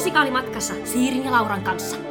musikaalimatkassa Siirin ja Lauran kanssa.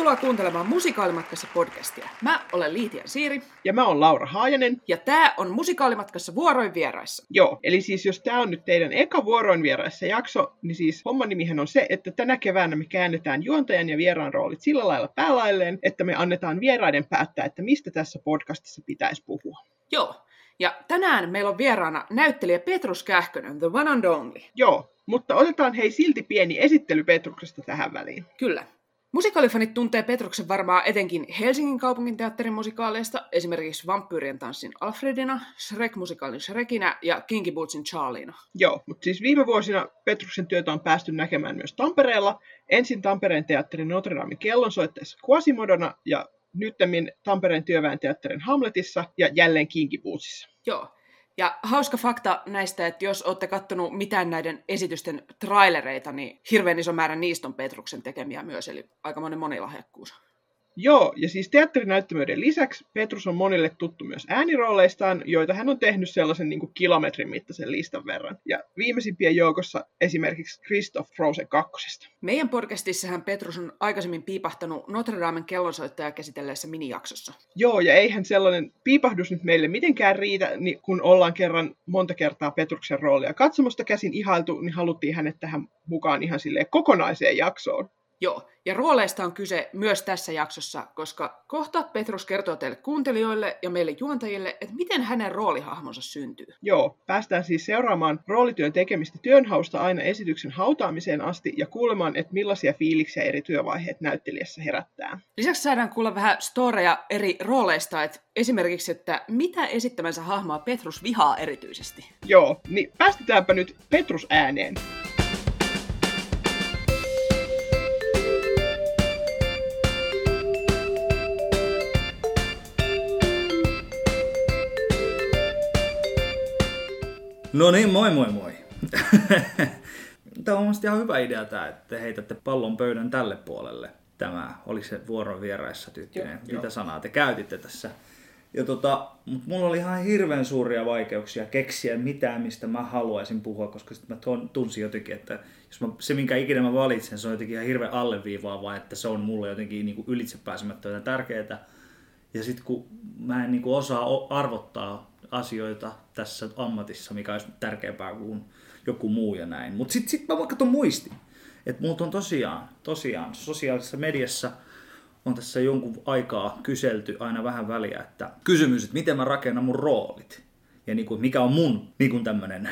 Tervetuloa kuuntelemaan Musikaalimatkassa podcastia. Mä olen Liitian Siiri. Ja mä oon Laura Haajanen. Ja tää on Musikaalimatkassa vuoroin vieraissa. Joo, eli siis jos tää on nyt teidän eka vuoroin vieraissa jakso, niin siis homman nimihän on se, että tänä keväänä me käännetään juontajan ja vieraan roolit sillä lailla päälailleen, että me annetaan vieraiden päättää, että mistä tässä podcastissa pitäisi puhua. Joo, ja tänään meillä on vieraana näyttelijä Petrus Kähkönen, the one and only. Joo, mutta otetaan hei silti pieni esittely Petruksesta tähän väliin. Kyllä. Musikaalifanit tuntee Petruksen varmaan etenkin Helsingin kaupungin teatterin musikaaleista, esimerkiksi Vampyyrien tanssin Alfredina, Shrek-musikaalin Shrekinä ja Kinky Bootsin Charliena. Joo, mutta siis viime vuosina Petruksen työtä on päästy näkemään myös Tampereella, ensin Tampereen teatterin Notre Damein kellonsoitteessa Quasimodona ja nyttemmin Tampereen työväen teatterin Hamletissa ja jälleen Kinky Bootsissa. Joo, ja hauska fakta näistä, että jos olette kattonut mitään näiden esitysten trailereita, niin hirveän iso määrä niistä on Petruksen tekemiä myös, eli aika monen monilahjakkuus. Joo, ja siis teatterinäyttämöiden lisäksi Petrus on monille tuttu myös äänirooleistaan, joita hän on tehnyt sellaisen niin kuin kilometrin mittaisen listan verran. Ja viimeisimpien joukossa esimerkiksi Christoph Frozen 2. Meidän podcastissahan Petrus on aikaisemmin piipahtanut Notre Damen kellonsoittajaa käsitelleessä minijaksossa. Joo, ja eihän sellainen piipahdus nyt meille mitenkään riitä, niin kun ollaan kerran monta kertaa Petruksen roolia katsomusta käsin ihailtu, niin haluttiin hänet tähän mukaan ihan silleen kokonaiseen jaksoon. Joo, ja rooleista on kyse myös tässä jaksossa, koska kohta Petrus kertoo teille kuuntelijoille ja meille juontajille, että miten hänen roolihahmonsa syntyy. Joo, päästään siis seuraamaan roolityön tekemistä työnhausta aina esityksen hautaamiseen asti ja kuulemaan, että millaisia fiiliksiä eri työvaiheet näyttelijässä herättää. Lisäksi saadaan kuulla vähän storeja eri rooleista, että esimerkiksi, että mitä esittämänsä hahmoa Petrus vihaa erityisesti. Joo, niin päästetäänpä nyt Petrus ääneen. No niin, moi moi moi. Tämä on mielestäni ihan hyvä idea tämä, että heitätte pallon pöydän tälle puolelle. Tämä oli se vuoron vieraissa tyttöinen. Mitä joo. sanaa te käytitte tässä? Ja tota, mutta mulla oli ihan hirveän suuria vaikeuksia keksiä mitään, mistä mä haluaisin puhua, koska sitten mä tunsin jotenkin, että jos mä, se minkä ikinä mä valitsen, se on jotenkin ihan hirveän alleviivaava, että se on mulle jotenkin niin ylitsepääsemättömän tärkeää. Ja sitten kun mä en niin kuin osaa arvottaa asioita tässä ammatissa, mikä olisi tärkeämpää kuin joku muu ja näin. Mutta sitten sit mä vaikka ton muistin, että multa on tosiaan, tosiaan sosiaalisessa mediassa on tässä jonkun aikaa kyselty aina vähän väliä, että kysymys, että miten mä rakennan mun roolit ja niin kuin, mikä on mun niin kuin tämmöinen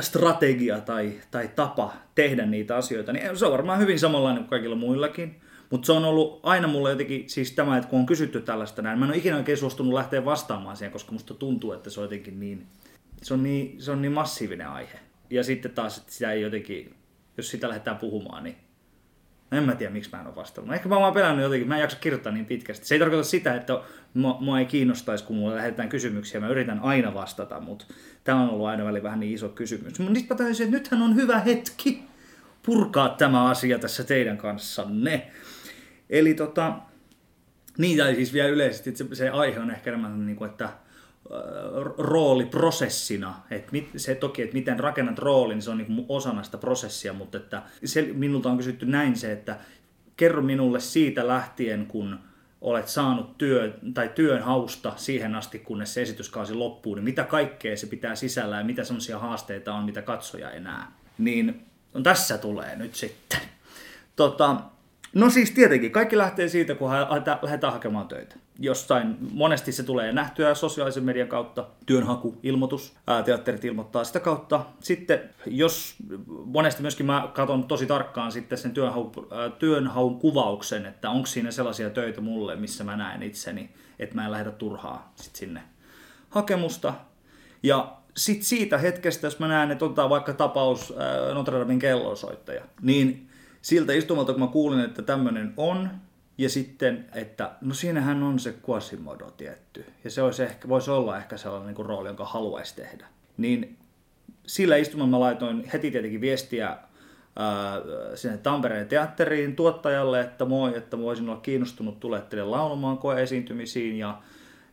strategia tai, tai tapa tehdä niitä asioita, niin se on varmaan hyvin samanlainen kuin kaikilla muillakin. Mutta se on ollut aina mulle jotenkin, siis tämä, että kun on kysytty tällaista näin, mä en ole ikinä oikein suostunut lähteä vastaamaan siihen, koska musta tuntuu, että se on jotenkin niin, se on niin, se on niin massiivinen aihe. Ja sitten taas, että sitä ei jotenkin, jos sitä lähdetään puhumaan, niin en mä tiedä, miksi mä en ole vastannut. Ehkä mä oon pelännyt jotenkin, mä en jaksa kirjoittaa niin pitkästi. Se ei tarkoita sitä, että mua, mua ei kiinnostaisi, kun mulle lähetetään kysymyksiä. Mä yritän aina vastata, mutta tämä on ollut aina väliin vähän niin iso kysymys. Mutta niistä mä että nythän on hyvä hetki purkaa tämä asia tässä teidän kanssanne. Eli tota, niin, tai siis vielä yleisesti, että se, se aihe on ehkä enemmän niin kuin, että rooliprosessina. Että mit, se toki, että miten rakennat roolin, se on niin osana sitä prosessia, mutta että se, minulta on kysytty näin se, että kerro minulle siitä lähtien, kun olet saanut työ, tai työn hausta siihen asti, kunnes se esityskausi loppuu, niin mitä kaikkea se pitää sisällä ja mitä sellaisia haasteita on, mitä katsoja ei näe. Niin no tässä tulee nyt sitten. Tota, No siis tietenkin, kaikki lähtee siitä, kun lähdetään hakemaan töitä. Jostain, monesti se tulee nähtyä sosiaalisen median kautta, työnhaku, ilmoitus, ää, teatterit ilmoittaa sitä kautta. Sitten, jos monesti myöskin mä katson tosi tarkkaan sitten sen työnhaun, ää, työnhaun kuvauksen, että onko siinä sellaisia töitä mulle, missä mä näen itseni, että mä en lähdetä turhaa sit sinne hakemusta. Ja sitten siitä hetkestä, jos mä näen, että otetaan vaikka tapaus Notre Damein kellosoittaja, niin siltä istumalta, kun mä kuulin, että tämmöinen on, ja sitten, että no siinähän on se Quasimodo tietty, ja se olisi ehkä, voisi olla ehkä sellainen niin kuin rooli, jonka haluaisi tehdä. Niin sillä istumalla mä laitoin heti tietenkin viestiä sinne Tampereen teatteriin tuottajalle, että moi, että voisin olla kiinnostunut tulemaan laulamaan koeesiintymisiin ja,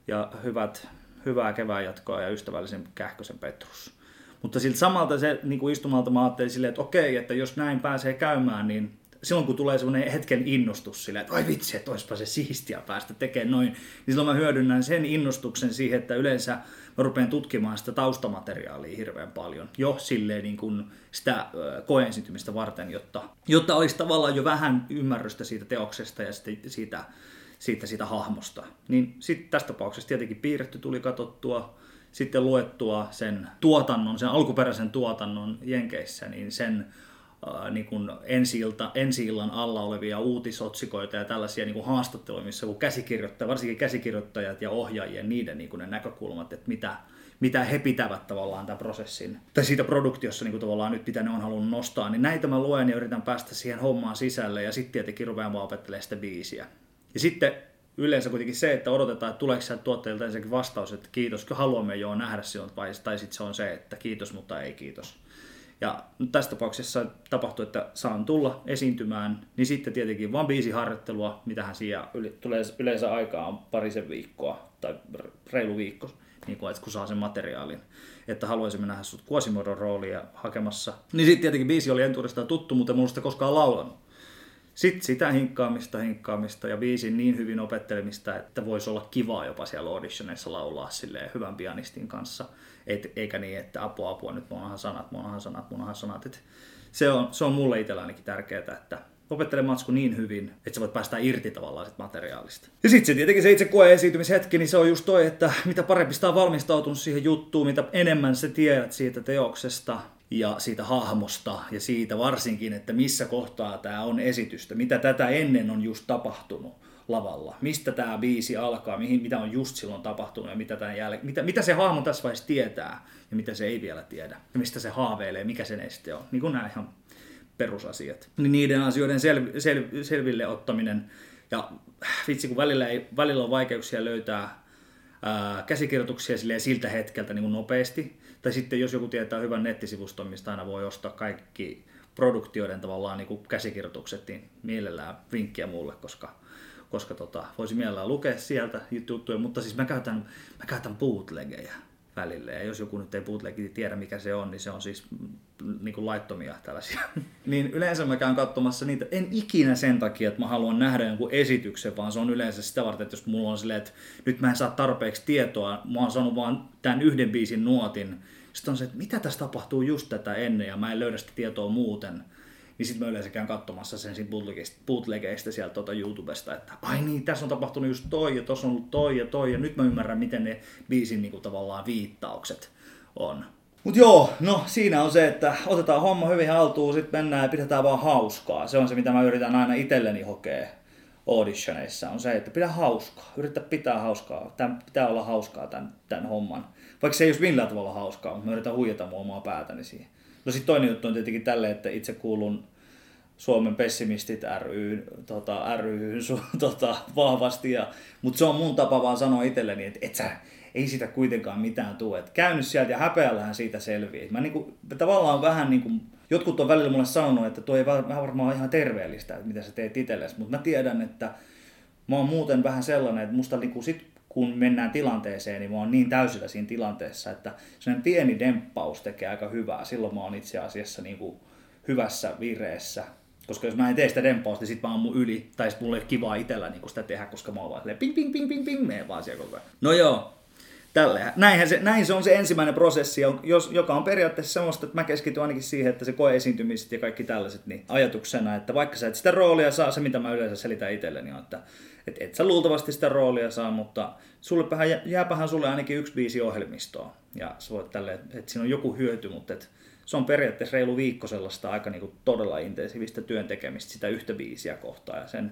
ja hyvät, hyvää kevään jatkoa ja ystävällisen kähkösen Petrus. Mutta siltä samalta se niin kuin istumalta mä ajattelin silleen, että okei, että jos näin pääsee käymään, niin silloin kun tulee semmoinen hetken innostus silleen, että ai vitsi, että olisipa se siistiä päästä tekemään noin, niin silloin mä hyödynnän sen innostuksen siihen, että yleensä mä rupean tutkimaan sitä taustamateriaalia hirveän paljon jo silleen niin kuin sitä koeensitymistä varten, jotta, jotta olisi tavallaan jo vähän ymmärrystä siitä teoksesta ja siitä, siitä, siitä, siitä hahmosta. Niin sitten tässä tapauksessa tietenkin piirretty tuli katsottua, sitten luettua sen tuotannon, sen alkuperäisen tuotannon Jenkeissä, niin sen äh, niin kuin ensi-ilta, ensi-illan alla olevia uutisotsikoita ja tällaisia niin kuin haastatteluja, missä kun käsikirjoittajat, varsinkin käsikirjoittajat ja ohjaajien, niiden niin kuin ne näkökulmat, että mitä, mitä he pitävät tavallaan tämän prosessin, tai siitä produktiossa niin kuin tavallaan nyt, mitä ne on halunnut nostaa, niin näitä mä luen ja yritän päästä siihen hommaan sisälle, ja sitten tietenkin rupean vaan opettelemaan sitä biisiä. Ja sitten yleensä kuitenkin se, että odotetaan, että tuleeko sieltä tuotteilta ensinnäkin vastaus, että kiitos, haluamme jo nähdä sinut, vai, tai sitten se on se, että kiitos, mutta ei kiitos. Ja tässä tapauksessa tapahtuu, että saan tulla esiintymään, niin sitten tietenkin vaan biisiharjoittelua, mitähän siihen tulee yleensä aikaan parisen viikkoa tai reilu viikko, niin kuin, kun saa sen materiaalin, että haluaisimme nähdä sut Kuosimodon roolia hakemassa. Niin sitten tietenkin biisi oli entuudestaan tuttu, mutta en muista koskaan laulanut. Sitten sitä hinkkaamista, hinkkaamista ja biisin niin hyvin opettelemista, että voisi olla kivaa jopa siellä auditioneissa laulaa silleen hyvän pianistin kanssa. Et, eikä niin, että apua, apua, nyt munahan sanat, munahan sanat, munahan sanat. Et se, on, se on mulle itsellä ainakin tärkeää, että opettele matsku niin hyvin, että sä voit päästä irti tavallaan sit materiaalista. Ja sitten se tietenkin se itse koe-esiintymishetki, niin se on just toi, että mitä parempi sitä on valmistautunut siihen juttuun, mitä enemmän sä tiedät siitä teoksesta, ja siitä hahmosta ja siitä varsinkin, että missä kohtaa tämä on esitystä, mitä tätä ennen on just tapahtunut lavalla, mistä tämä biisi alkaa, mihin, mitä on just silloin tapahtunut ja mitä, tämän jäl... mitä, mitä se hahmo tässä vaiheessa tietää ja mitä se ei vielä tiedä? Ja mistä se haaveilee, mikä sen este on, niin kuin nämä ihan perusasiat. Niin niiden asioiden sel, sel, selville ottaminen. Ja vitsi kun välillä, ei, välillä on vaikeuksia löytää ää, käsikirjoituksia siltä hetkeltä niin kuin nopeasti, tai sitten jos joku tietää hyvän nettisivuston, mistä aina voi ostaa kaikki produktioiden tavallaan niin kuin käsikirjoitukset, niin mielellään vinkkiä mulle, koska, koska tota, voisi mielellään lukea sieltä juttuja, mutta siis mä käytän, mä käytän bootlegeja välillä. Ja jos joku nyt ei bootlegiti tiedä mikä se on, niin se on siis niin kuin laittomia tällaisia. niin yleensä mä käyn katsomassa niitä, en ikinä sen takia, että mä haluan nähdä jonkun esityksen, vaan se on yleensä sitä varten, että jos mulla on silleen, että nyt mä en saa tarpeeksi tietoa, mä oon saanut vaan tämän yhden biisin nuotin, sitten on se, että mitä tässä tapahtuu just tätä ennen ja mä en löydä sitä tietoa muuten, niin sitten mä yleensä käyn katsomassa sen bootlegeista sieltä tuota YouTubesta, että ai niin, tässä on tapahtunut just toi ja tuossa on ollut toi ja toi ja nyt mä ymmärrän, miten ne biisin niinku tavallaan viittaukset on. Mut joo, no siinä on se, että otetaan homma hyvin haltuun, sitten mennään ja pidetään vaan hauskaa. Se on se, mitä mä yritän aina itselleni hokea auditioneissa, on se, että pidä hauskaa. Yritä pitää hauskaa. Tämän, pitää olla hauskaa tämän, tämän homman. Vaikka se ei olisi millään tavalla hauskaa, mutta mä yritän huijata mun omaa päätäni siihen. No sitten toinen juttu on tietenkin tälle, että itse kuulun Suomen pessimistit ry, tota, ry tota, vahvasti, ja, mutta se on mun tapa vaan sanoa itselleni, että et sä, ei sitä kuitenkaan mitään tule. Et käynyt sieltä ja häpeällähän siitä selviää. Mä niinku, tavallaan vähän niinku, jotkut on välillä mulle sanonut, että tuo ei varmaan ihan terveellistä, että mitä sä teet itsellesi, mutta mä tiedän, että mä oon muuten vähän sellainen, että musta niinku sit kun mennään tilanteeseen, niin mä oon niin täysillä siinä tilanteessa, että sellainen pieni demppaus tekee aika hyvää. Silloin mä oon itse asiassa niin kuin hyvässä vireessä. Koska jos mä en tee sitä demppausta, niin sit mä oon mun yli, tai sit mulle ei ole kivaa itsellä niin sitä tehdä, koska mä oon vaan ping, ping, ping, ping, ping, meen vaan siellä koko ajan. No joo. Näinhän se, näin se on se ensimmäinen prosessi, joka on periaatteessa semmoista, että mä keskityn ainakin siihen, että se koeesiintymiset ja kaikki tällaiset, niin ajatuksena, että vaikka sä et sitä roolia saa, se mitä mä yleensä selitän itselleni on, että et, et sä luultavasti sitä roolia saa, mutta sullepähän, jääpähän sulle ainakin yksi biisi ohjelmistoa. Ja sä voit tälle, että et siinä on joku hyöty, mutta et, se on periaatteessa reilu viikko sellaista aika niinku todella intensiivistä työn tekemistä sitä yhtä biisiä kohtaan ja sen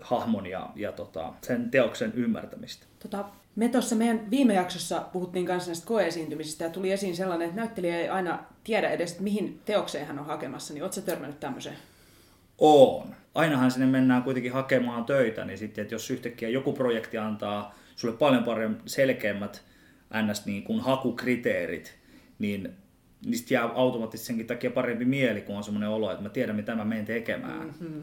hahmon ja, ja tota, sen teoksen ymmärtämistä. Tota, me tuossa meidän viime jaksossa puhuttiin kanssa näistä koeesiintymisistä ja tuli esiin sellainen, että näyttelijä ei aina tiedä edes, mihin teokseen hän on hakemassa. Niin ootko törmännyt tämmöiseen? On. Ainahan sinne mennään kuitenkin hakemaan töitä, niin sitten, että jos yhtäkkiä joku projekti antaa sulle paljon paremmin selkeämmät ns. Niin kuin hakukriteerit, niin niistä jää automaattisesti senkin takia parempi mieli, kun on semmoinen olo, että mä tiedän, mitä mä menen tekemään. Mm-hmm.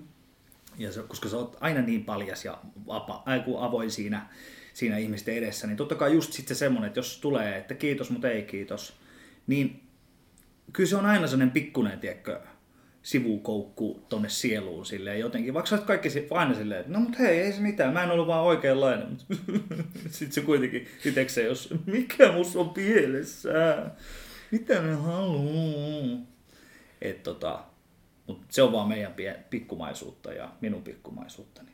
Ja se, koska sä oot aina niin paljas ja vapa, aiku avoin siinä, siinä ihmisten edessä, niin totta kai just sitten se semmoinen, että jos tulee, että kiitos, mutta ei kiitos, niin kyllä se on aina sellainen pikkunen, tiedätkö, sivukoukku tonne sieluun silleen jotenkin. Vaikka sä kaikki aina silleen, että no mut hei, ei se mitään, mä en ollut vaan oikeanlainen. Sitten se kuitenkin, se jos, mikä mus on pielessä? Mitä ne haluu? Et tota, mut se on vaan meidän pikkumaisuutta ja minun pikkumaisuuttani.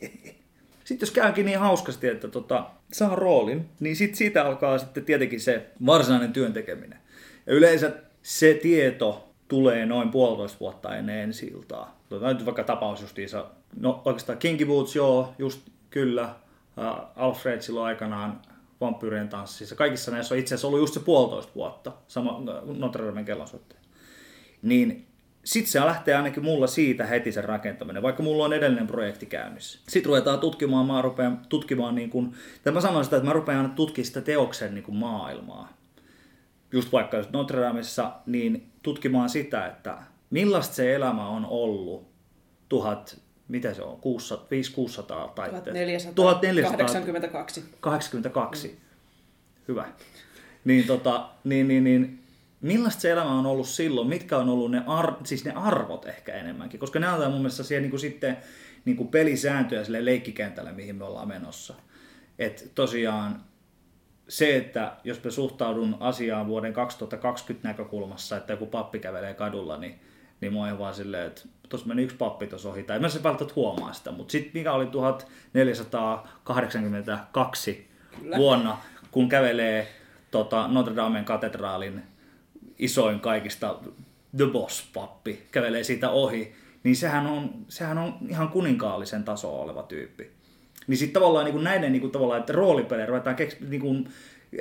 Sitten jos käykin niin hauskasti, että tota, saa roolin, niin sit siitä alkaa sitten tietenkin se varsinainen työn tekeminen. Ja yleensä se tieto, tulee noin puolitoista vuotta ennen ensi iltaa. Nyt vaikka tapaus justiinsa, no oikeastaan Kinky Boots, joo, just kyllä. Uh, Alfred silloin aikanaan vampyyrien tanssissa. Kaikissa näissä on itse asiassa ollut just se puolitoista vuotta, sama Notre Damen kellonsoittaja. Niin sitten se lähtee ainakin mulla siitä heti sen rakentaminen, vaikka mulla on edellinen projekti käynnissä. Sitten ruvetaan tutkimaan, mä rupean tutkimaan, niin kuin, tai mä sanoin sitä, että mä rupean tutkimaan sitä teoksen niin kuin maailmaa just vaikka just Notre Damessa, niin tutkimaan sitä, että millaista se elämä on ollut tuhat, mitä se on, 600, tai 1482. 82. Mm. Hyvä. Niin, tota, niin, niin, niin, millaista se elämä on ollut silloin, mitkä on ollut ne, ar- siis ne arvot ehkä enemmänkin, koska ne antaa mun mielestä siihen niin kuin sitten niin kuin pelisääntöjä sille leikkikentälle, mihin me ollaan menossa. Et tosiaan se, että jos mä suhtaudun asiaan vuoden 2020 näkökulmassa, että joku pappi kävelee kadulla, niin, niin mua ei vaan silleen, että tuossa meni yksi pappi tuossa ohi, tai mä se välttämättä huomaa sitä, mutta sitten mikä oli 1482 Kyllä. vuonna, kun kävelee tota, Notre Damen katedraalin isoin kaikista The Boss-pappi, kävelee siitä ohi, niin sehän on, sehän on ihan kuninkaallisen taso oleva tyyppi. Niin sitten tavallaan niin kuin näiden niin kuin tavallaan, että roolipelejä ruvetaan keks, niin kuin,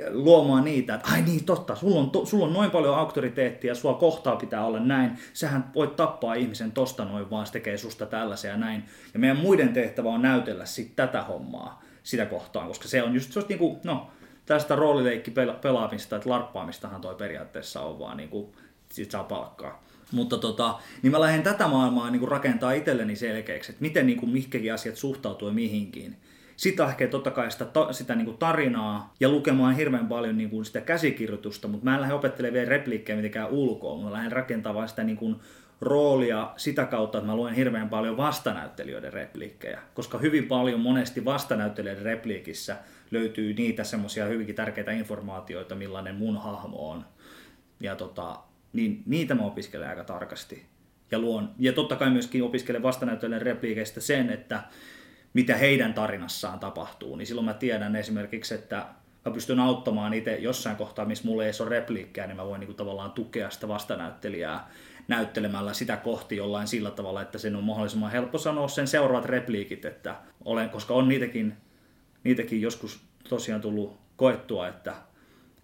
luomaan niitä, että ai niin totta, sulla on, to, sulla on noin paljon auktoriteettia, sua kohtaa pitää olla näin, sähän voit tappaa ihmisen tosta noin vaan, se tekee susta tällaisia ja näin. Ja meidän muiden tehtävä on näytellä sitten tätä hommaa sitä kohtaan, koska se on just se on niin kuin, no, tästä roolileikki pelaamista, että larppaamistahan toi periaatteessa on vaan niin kuin, sit saa palkkaa. Mutta tota, niin mä lähden tätä maailmaa niin kuin rakentaa itselleni selkeäksi, että miten niin kuin mihinkin asiat suhtautuu ja mihinkin. Sitten lähtee totta kai sitä, sitä niin kuin tarinaa ja lukemaan hirveän paljon niin kuin sitä käsikirjoitusta, mutta mä en lähde opettelemaan vielä repliikkejä mitenkään ulkoa. Mä lähden rakentamaan sitä niin kuin roolia sitä kautta, että mä luen hirveän paljon vastanäyttelijöiden repliikkejä, koska hyvin paljon monesti vastanäyttelijöiden repliikissä löytyy niitä semmoisia hyvinkin tärkeitä informaatioita, millainen mun hahmo on. Ja tota, niin niitä mä opiskelen aika tarkasti. Ja, luon, ja totta kai myöskin opiskelen vastanäyttelijän repliikeistä sen, että mitä heidän tarinassaan tapahtuu. Niin silloin mä tiedän esimerkiksi, että mä pystyn auttamaan itse jossain kohtaa, missä mulla ei ole repliikkejä, niin mä voin niin tavallaan tukea sitä vastanäyttelijää näyttelemällä sitä kohti jollain sillä tavalla, että sen on mahdollisimman helppo sanoa sen seuraavat repliikit, että olen, koska on niitäkin, niitäkin joskus tosiaan tullut koettua, että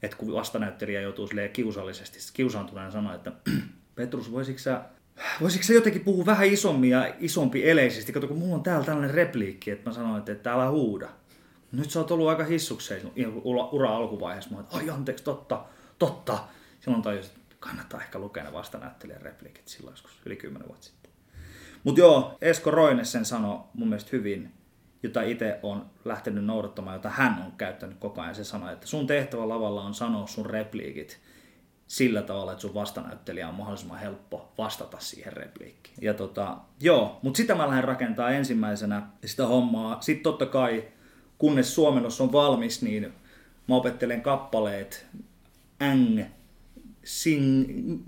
että kun vastanäyttelijä joutuu kiusallisesti, kiusaantuneen sanoa, että Petrus, voisitko sä, voisitko sä jotenkin puhua vähän isommin ja isompi eleisesti? Kato, kun mulla on täällä tällainen repliikki, että mä sanoin, että, että älä huuda. Nyt sä oot ollut aika hissukseen ura alkuvaiheessa. Mä ai anteeksi, totta, totta. Silloin tajusin, että kannattaa ehkä lukea ne vastanäyttelijän repliikit silloin joskus yli kymmenen vuotta sitten. Mutta joo, Esko Roine sen sanoi mun mielestä hyvin, jota itse on lähtenyt noudattamaan, jota hän on käyttänyt koko ajan. Se sanoi, että sun tehtävä lavalla on sanoa sun repliikit sillä tavalla, että sun vastanäyttelijä on mahdollisimman helppo vastata siihen repliikkiin. Ja tota, joo, mutta sitä mä lähden rakentaa ensimmäisenä sitä hommaa. Sitten totta kai, kunnes suomennos on valmis, niin mä opettelen kappaleet ng, sing,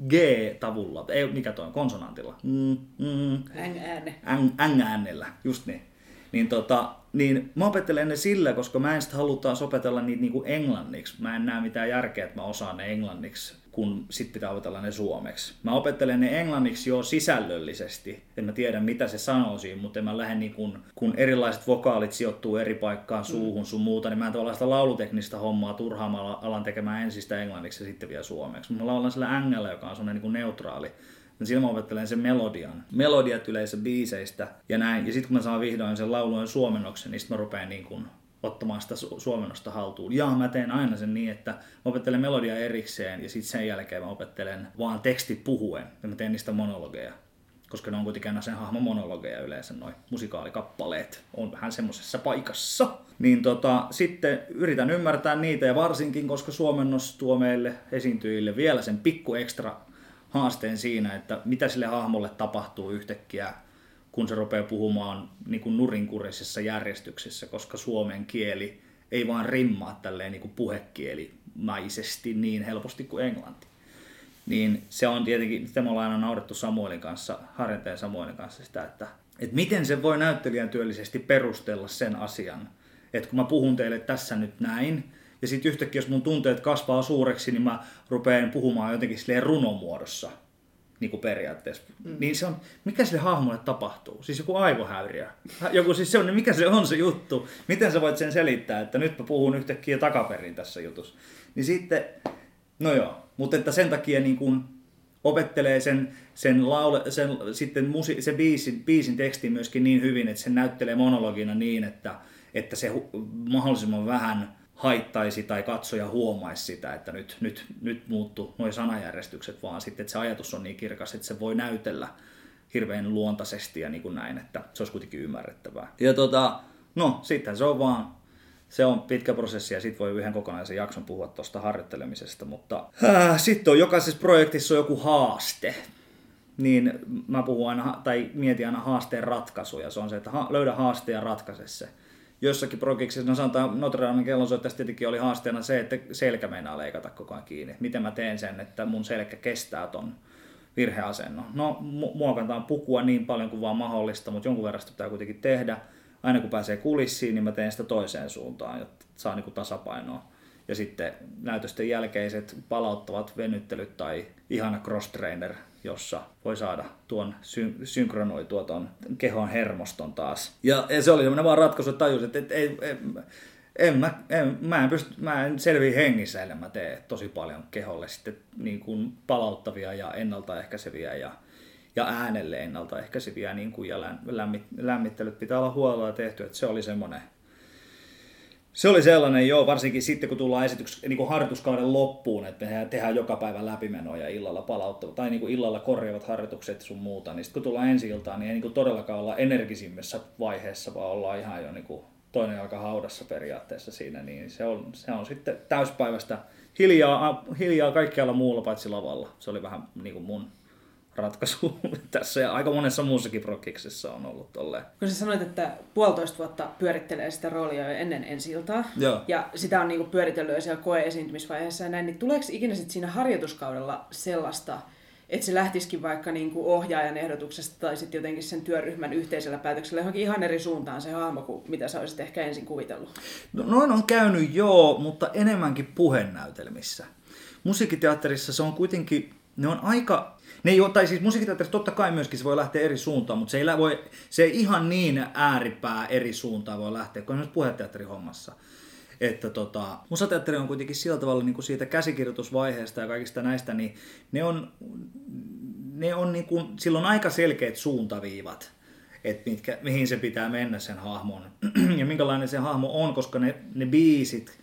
g-tavulla. Ei, mikä toi on, konsonantilla. Mm, mm, Äng-ääne. Äng-äänellä, just niin niin, tota, niin mä opettelen ne sillä, koska mä en sitten halutaan opetella niitä niinku englanniksi. Mä en näe mitään järkeä, että mä osaan ne englanniksi, kun sit pitää opetella ne suomeksi. Mä opettelen ne englanniksi jo sisällöllisesti, että mä tiedän mitä se sanoo siinä, mutta mä lähden niin kun, erilaiset vokaalit sijoittuu eri paikkaan suuhun sun muuta, niin mä en tavallaan sitä lauluteknistä hommaa turhaamalla alan tekemään ensin sitä englanniksi ja sitten vielä suomeksi. Mä laulan sillä ängällä, joka on sellainen niin neutraali niin silloin mä opettelen sen melodian. Melodiat yleensä biiseistä ja näin. Ja sitten kun mä saan vihdoin sen laulun suomennoksen, niin sitten mä rupean niin kun ottamaan sitä su- suomennosta haltuun. Ja mä teen aina sen niin, että mä opettelen melodia erikseen ja sitten sen jälkeen mä opettelen vaan tekstit puhuen ja mä teen niistä monologeja. Koska ne on kuitenkin aina sen hahmon monologeja yleensä, noin musikaalikappaleet on vähän semmoisessa paikassa. Niin tota, sitten yritän ymmärtää niitä ja varsinkin, koska suomennos tuo meille esiintyjille vielä sen pikku ekstra haasteen siinä, että mitä sille hahmolle tapahtuu yhtäkkiä kun se rupeaa puhumaan niin kuin nurinkurisessa järjestyksessä, koska suomen kieli ei vaan rimmaa tälleen niin kuin puhekielimaisesti niin helposti kuin englanti. Niin se on tietenkin, sitä me ollaan aina naurettu Samuelin kanssa, Harjanteen Samuelin kanssa sitä, että, että miten se voi näyttelijän työllisesti perustella sen asian, että kun mä puhun teille tässä nyt näin, ja sitten yhtäkkiä jos mun tunteet kasvaa suureksi, niin mä rupean puhumaan jotenkin silleen runomuodossa niin kuin periaatteessa. Mm. Niin se on, mikä sille hahmolle tapahtuu? Siis joku aivohäiriö. Joku siis se on, mikä se on se juttu? Miten sä voit sen selittää, että nyt mä puhun yhtäkkiä takaperin tässä jutussa? Niin sitten, no joo, mutta että sen takia niin kuin opettelee sen, sen, laule, sen, sitten musi, sen biisin, biisin tekstin myöskin niin hyvin, että se näyttelee monologina niin, että, että se mahdollisimman vähän haittaisi tai katsoja huomaisi sitä, että nyt, nyt, nyt muuttu nuo sanajärjestykset, vaan sitten, että se ajatus on niin kirkas, että se voi näytellä hirveän luontaisesti ja niin kuin näin, että se olisi kuitenkin ymmärrettävää. Ja tota, no sitten se on vaan, se on pitkä prosessi ja sitten voi yhden kokonaisen jakson puhua tuosta harjoittelemisesta, mutta äh, sitten on jokaisessa projektissa on joku haaste, niin mä puhun aina, tai mietin aina haasteen ratkaisuja. Se on se, että ha- löydä haaste ja ratkaise se jossakin progiksissa, no sanotaan Notre Damein kellonsoittajassa tietenkin oli haasteena se, että selkä meinaa leikata koko ajan kiinni. Miten mä teen sen, että mun selkä kestää ton virheasennon. No, muokataan pukua niin paljon kuin vaan mahdollista, mutta jonkun verran sitä pitää kuitenkin tehdä. Aina kun pääsee kulissiin, niin mä teen sitä toiseen suuntaan, jotta saa niin kuin tasapainoa. Ja sitten näytösten jälkeiset palauttavat venyttelyt tai ihana cross-trainer jossa voi saada tuon syn- synkronoitua tuon kehon hermoston taas. Ja, ja se oli semmoinen vaan ratkaisu, että tajusin, että, ei, en, mä, en, mä, en pysty, mä en selviä hengissä, ellei mä tee tosi paljon keholle sitten niin kuin palauttavia ja ennaltaehkäiseviä ja, ja äänelle ennaltaehkäiseviä niin kuin, ja lämmit, lämmittelyt pitää olla huolella tehty, että se oli semmoinen se oli sellainen, joo, varsinkin sitten kun tullaan esityks, niin kuin harjoituskauden loppuun, että me tehdään joka päivä läpimenoja illalla palauttavat, tai niin kuin illalla korjaavat harjoitukset sun muuta, niin sitten kun tullaan ensi iltaan, niin ei niin kuin todellakaan olla energisimmässä vaiheessa, vaan ollaan ihan jo niin kuin toinen jalka haudassa periaatteessa siinä, niin se on, se on sitten täyspäivästä hiljaa, hiljaa kaikkialla muulla paitsi lavalla. Se oli vähän niin kuin mun ratkaisu tässä ja aika monessa muussakin prokiksessa on ollut tolleen. Kun sä sanoit, että puolitoista vuotta pyörittelee sitä roolia jo ennen ensi iltaa, Joo. ja sitä on niinku pyöritellyt jo siellä koe-esiintymisvaiheessa ja näin, niin tuleeko ikinä sit siinä harjoituskaudella sellaista, että se lähtisikin vaikka niin kuin ohjaajan ehdotuksesta tai sitten jotenkin sen työryhmän yhteisellä päätöksellä johonkin ihan eri suuntaan se hahmo kuin mitä sä olisit ehkä ensin kuvitellut? No, noin on käynyt joo, mutta enemmänkin puhenäytelmissä. Musiikkiteatterissa se on kuitenkin, ne on aika ne ei ole, tai siis musiikkiteatterissa totta kai myöskin se voi lähteä eri suuntaan, mutta se ei, voi, se ei ihan niin ääripää eri suuntaan voi lähteä kuin esimerkiksi puheteatterihommassa. Että tota, musateatteri on kuitenkin sillä tavalla niin kuin siitä käsikirjoitusvaiheesta ja kaikista näistä, niin ne on, ne on niin kuin, silloin aika selkeät suuntaviivat että mitkä, mihin se pitää mennä sen hahmon ja minkälainen se hahmo on, koska ne, ne biisit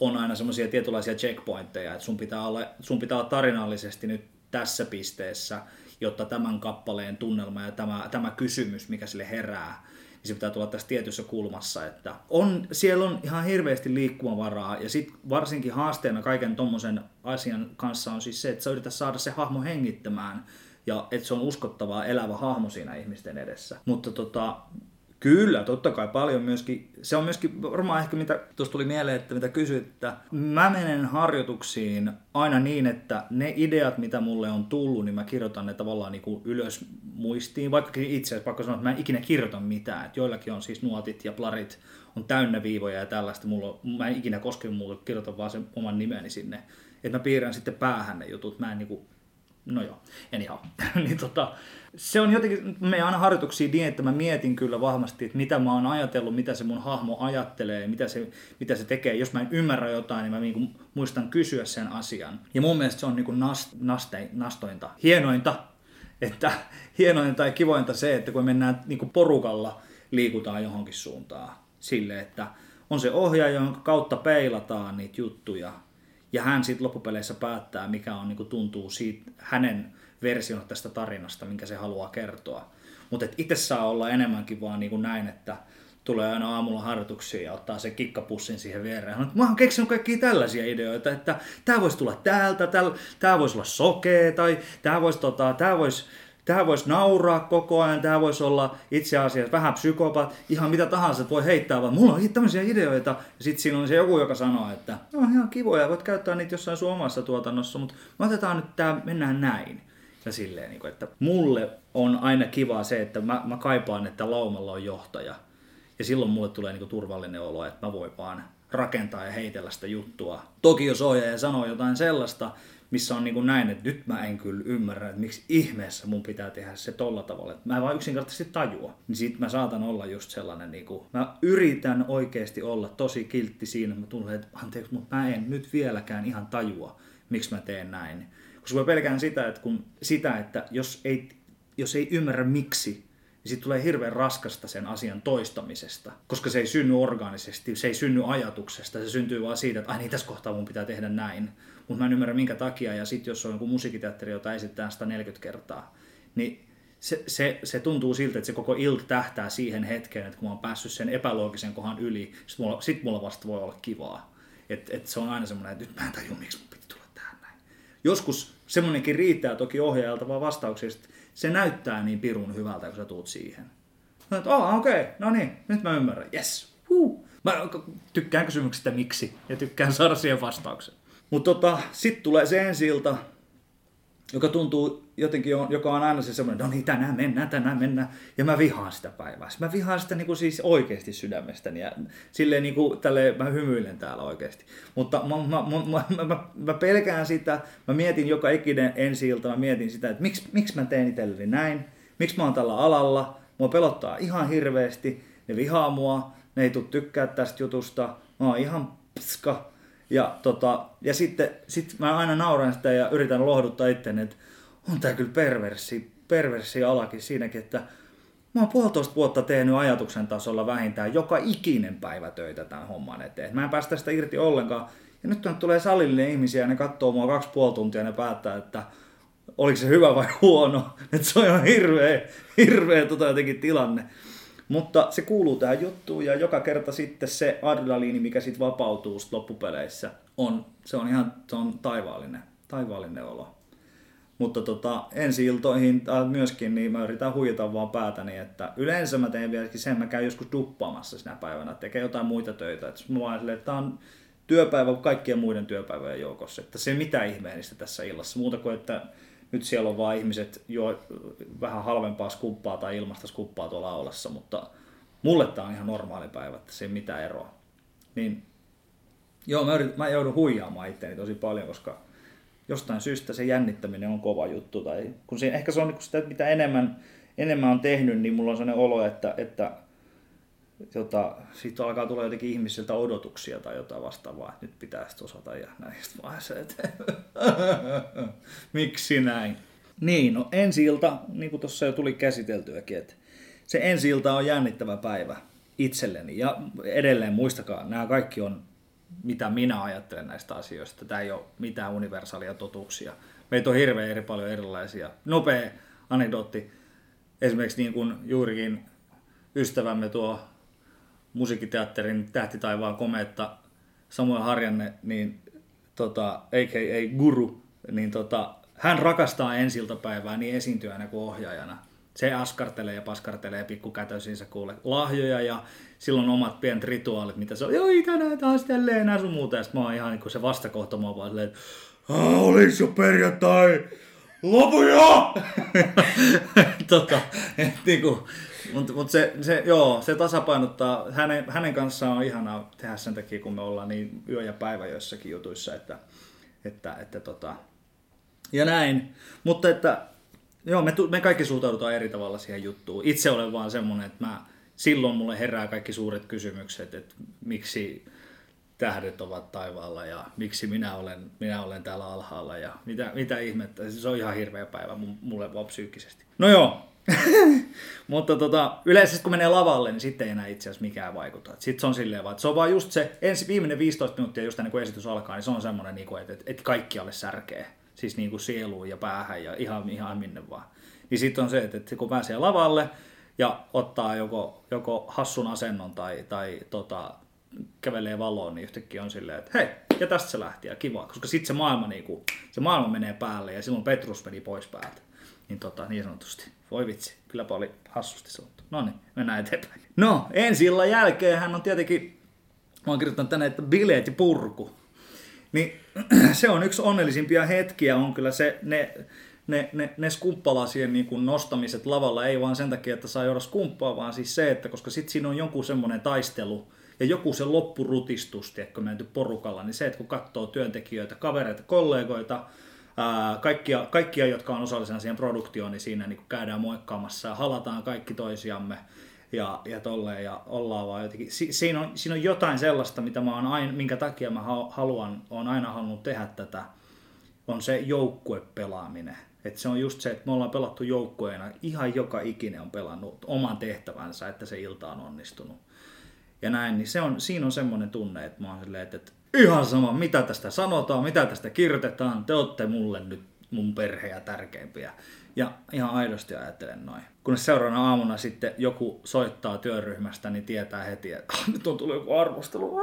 on aina semmoisia tietynlaisia checkpointteja, että sun pitää, olla, sun pitää olla tarinallisesti nyt tässä pisteessä, jotta tämän kappaleen tunnelma ja tämä, tämä kysymys, mikä sille herää, niin se pitää tulla tässä tietyssä kulmassa. Että on, siellä on ihan hirveästi liikkumavaraa ja sitten varsinkin haasteena kaiken tuommoisen asian kanssa on siis se, että sä yrität saada se hahmo hengittämään ja että se on uskottava elävä hahmo siinä ihmisten edessä. Mutta tota, Kyllä, totta kai paljon myöskin. Se on myöskin varmaan ehkä mitä tuossa tuli mieleen, että mitä kysyit, että mä menen harjoituksiin aina niin, että ne ideat, mitä mulle on tullut, niin mä kirjoitan ne tavallaan niin kuin ylös muistiin. Vaikka itse asiassa pakko sanoa, että mä en ikinä kirjoita mitään. Että joillakin on siis nuotit ja plarit on täynnä viivoja ja tällaista. Mulla, mä en ikinä koske mulle, kirjoitan vaan sen oman nimeni sinne. Että mä piirrän sitten päähän ne jutut. Mä en niin kuin No joo, anyhow. niin tota, se on jotenkin, me aina harjoituksia niin, että mä mietin kyllä vahvasti, että mitä mä oon ajatellut, mitä se mun hahmo ajattelee, mitä se, mitä se tekee. Jos mä en ymmärrä jotain, niin mä niinku muistan kysyä sen asian. Ja mun mielestä se on niinku nast, naste, nastointa, hienointa, että hienointa ja kivointa se, että kun mennään niinku porukalla liikutaan johonkin suuntaan. Sille, että on se ohjaaja, jonka kautta peilataan niitä juttuja. Ja hän sitten loppupeleissä päättää, mikä on, niin kuin tuntuu siitä, hänen version tästä tarinasta, minkä se haluaa kertoa. Mutta itse saa olla enemmänkin vaan niin kuin näin, että tulee aina aamulla harjoituksiin ja ottaa se kikkapussin siihen viereen. Mä oon keksinyt kaikkia tällaisia ideoita, että tämä voisi tulla täältä, tämä voisi olla sokea, tai tämä voisi, tota, tää vois, tää vois nauraa koko ajan, tämä voisi olla itse asiassa vähän psykopat, ihan mitä tahansa, voi heittää, vaan mulla on tämmöisiä ideoita. Ja sitten siinä on se joku, joka sanoo, että no ihan kivoja, voit käyttää niitä jossain sun omassa tuotannossa, mutta me otetaan nyt tämä, mennään näin. Ja silleen, niin että mulle on aina kiva se, että mä, mä kaipaan, että laumalla on johtaja ja silloin mulle tulee niinku turvallinen olo, että mä voin vaan rakentaa ja heitellä sitä juttua. Toki jos ohjaaja sanoo jotain sellaista, missä on niinku näin, että nyt mä en kyllä ymmärrä, että miksi ihmeessä mun pitää tehdä se tolla tavalla. Että mä en vaan yksinkertaisesti tajua. Niin sit mä saatan olla just sellainen, niinku, mä yritän oikeasti olla tosi kiltti siinä, mä tunnen, että anteeksi, mutta mä en nyt vieläkään ihan tajua, miksi mä teen näin. Koska mä pelkään sitä, että, kun, sitä, että jos ei, jos ei ymmärrä miksi, niin sitten tulee hirveän raskasta sen asian toistamisesta, koska se ei synny orgaanisesti, se ei synny ajatuksesta, se syntyy vaan siitä, että ai niin, tässä kohtaa mun pitää tehdä näin, mutta mä en ymmärrä minkä takia, ja sitten jos on joku musiikiteatteri, jota esitetään 140 kertaa, niin se, se, se tuntuu siltä, että se koko ilta tähtää siihen hetkeen, että kun mä oon päässyt sen epäloogisen kohan yli, sit mulla, sit mulla vasta voi olla kivaa. Että et se on aina semmoinen, että nyt mä en tajua, miksi mun piti tulla tähän näin. Joskus semmoinenkin riittää toki ohjaajalta vaan vastauksista, se näyttää niin pirun hyvältä, kun sä tuut siihen. Mä että, oh, okei, okay, no niin, nyt mä ymmärrän, yes, huu. Mä tykkään kysymyksestä miksi ja tykkään saada siihen vastauksen. Mutta tota, sitten tulee se ensi ilta, joka tuntuu jotenkin, joka on aina se semmoinen, no niin, tänään mennään, tänään mennään. Ja mä vihaan sitä päivää. Mä vihaan sitä niin kuin siis oikeasti sydämestäni. Ja silleen niin kuin, tälleen, mä hymyilen täällä oikeasti. Mutta mä, mä, mä, mä, mä, mä pelkään sitä, mä mietin joka ikinen ensi ilta, mä mietin sitä, että miksi, miksi mä teen itselleni näin, miksi mä oon tällä alalla, mua pelottaa ihan hirveästi, ne vihaa mua, ne ei tule tykkää tästä jutusta, mä oon ihan pska, ja, tota, ja sitten sit mä aina nauran sitä ja yritän lohduttaa itteni, että on tää kyllä perversi, perversi alakin siinäkin, että mä oon puolitoista vuotta tehnyt ajatuksen tasolla vähintään joka ikinen päivä töitä tämän homman eteen. Mä en päästä sitä irti ollenkaan. Ja nyt tulee salille ihmisiä ja ne katsoo mua kaksi puoli tuntia ja ne päättää, että oliko se hyvä vai huono. Että se on ihan hirveä, hirveä tota jotenkin tilanne. Mutta se kuuluu tähän juttuun ja joka kerta sitten se adrenaliini, mikä sitten vapautuu sit loppupeleissä, on, se on ihan se on taivaallinen, taivaallinen olo. Mutta tota, ensi iltoihin myöskin niin mä yritän huijata vaan päätäni, että yleensä mä teen vieläkin sen, mä käyn joskus duppaamassa sinä päivänä, tekee jotain muita töitä. Että mä vaan silleen, että tää on työpäivä kaikkien muiden työpäivien joukossa. Että se mitä ihmeellistä tässä illassa, muuta kuin että nyt siellä on vaan ihmiset jo vähän halvempaa skuppaa tai ilmasta skuppaa tuolla aulassa, mutta mulle tämä on ihan normaali päivä, että se ei mitään eroa. Niin joo, mä, yritän, mä joudun huijaamaan itseäni tosi paljon, koska jostain syystä se jännittäminen on kova juttu. Tai kun siinä, ehkä se on niin sitä, että mitä enemmän, enemmän on tehnyt, niin mulla on sellainen olo, että, että tota, siitä alkaa tulla jotenkin ihmisiltä odotuksia tai jotain vastaavaa, että nyt pitäisi osata ja näin. vaiheessa, miksi näin? Niin, no ensi ilta, niin kuin tuossa jo tuli käsiteltyäkin, että se ensi ilta on jännittävä päivä itselleni. Ja edelleen muistakaa, nämä kaikki on mitä minä ajattelen näistä asioista. Tämä ei ole mitään universaalia totuuksia. Meitä on hirveän eri paljon erilaisia. Nopea anekdootti. Esimerkiksi niin kuin juurikin ystävämme tuo musiikkiteatterin Tähti taivaan komeetta Samuel Harjanne, niin tota, a.k.a. Guru, niin tota, hän rakastaa ensiltapäivää niin esiintyjänä kuin ohjaajana. Se askartelee ja paskartelee pikkukätöisiinsä kuule lahjoja ja silloin omat pienet rituaalit, mitä se on, joo tänään taas tälleen näin sun muuta. Ja sitten mä oon ihan niin se vastakohta, mä vaan silleen, olis jo perjantai, lopu jo! tota, niin kuin, mutta mut se, se, joo, se tasapainottaa, hänen, hänen kanssaan on ihanaa tehdä sen takia, kun me ollaan niin yö ja päivä joissakin jutuissa, että, että, että tota, ja näin. Mutta että, joo, me, me kaikki suhtaudutaan eri tavalla siihen juttuun. Itse olen vaan semmoinen, että mä, silloin mulle herää kaikki suuret kysymykset, että miksi tähdet ovat taivaalla ja miksi minä olen, minä olen täällä alhaalla ja mitä, mitä ihmettä. Se on ihan hirveä päivä mulle vaan psyykkisesti. No joo, Mutta tota, yleensä kun menee lavalle, niin sitten ei enää itse asiassa mikään vaikuta. Sitten se on silleen vaan, että se on vaan just se ensi, viimeinen 15 minuuttia just ennen kuin esitys alkaa, niin se on semmoinen, että, että, että kaikkialle särkee. Siis niin kuin sieluun ja päähän ja ihan, ihan minne vaan. Niin sitten on se, että, että kun pääsee lavalle ja ottaa joko, joko hassun asennon tai, tai tota, kävelee valoon, niin yhtäkkiä on silleen, että hei, ja tästä se lähti ja kiva, koska sitten se maailma, niin kuin, se maailma menee päälle ja silloin Petrus meni pois päältä. Niin, tota, niin sanotusti. Voi vitsi, kylläpä oli hassusti sanottu. No niin, mennään eteenpäin. No, ensi illan jälkeen hän on tietenkin, mä oon kirjoittanut tänne, että bileet ja purku. Niin se on yksi onnellisimpia hetkiä, on kyllä se, ne, ne, ne, ne skumppalasien niin kuin nostamiset lavalla, ei vaan sen takia, että saa juoda skumppaa, vaan siis se, että koska sitten siinä on jonkun semmoinen taistelu, ja joku se loppurutistus, tiedätkö, menty porukalla, niin se, että kun katsoo työntekijöitä, kavereita, kollegoita, kaikkia, kaikkia, jotka on osallisena siihen produktioon, niin siinä niin käydään moikkaamassa ja halataan kaikki toisiamme ja, ja tolleen ja ollaan vaan jotenkin. Si, siinä, on, siinä on jotain sellaista, mitä mä oon aina, minkä takia mä haluan, on aina halunnut tehdä tätä, on se joukkuepelaaminen. Et se on just se, että me ollaan pelattu joukkueena, ihan joka ikinen on pelannut oman tehtävänsä, että se ilta on onnistunut. Ja näin, niin se on, siinä on semmoinen tunne, että mä oon silleen, että, että ihan sama, mitä tästä sanotaan, mitä tästä kirjoitetaan, te olette mulle nyt mun perheä tärkeimpiä. Ja ihan aidosti ajattelen noin. Kun seuraavana aamuna sitten joku soittaa työryhmästä, niin tietää heti, että ah, nyt on tullut joku arvostelu.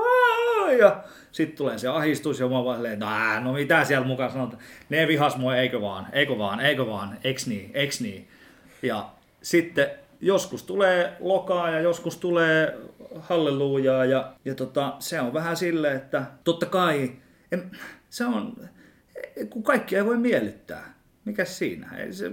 Ja sitten tulee se ahistus ja mä vaan no, no mitä siellä mukaan sanotaan. Ne vihas mua, eikö vaan, eikö vaan, eikö vaan, eks niin, eks niin. Ja sitten joskus tulee lokaa ja joskus tulee hallelujaa ja, ja tota, se on vähän silleen, että totta kai en, se on, kun kaikki ei voi miellyttää. Mikä siinä? Ei se,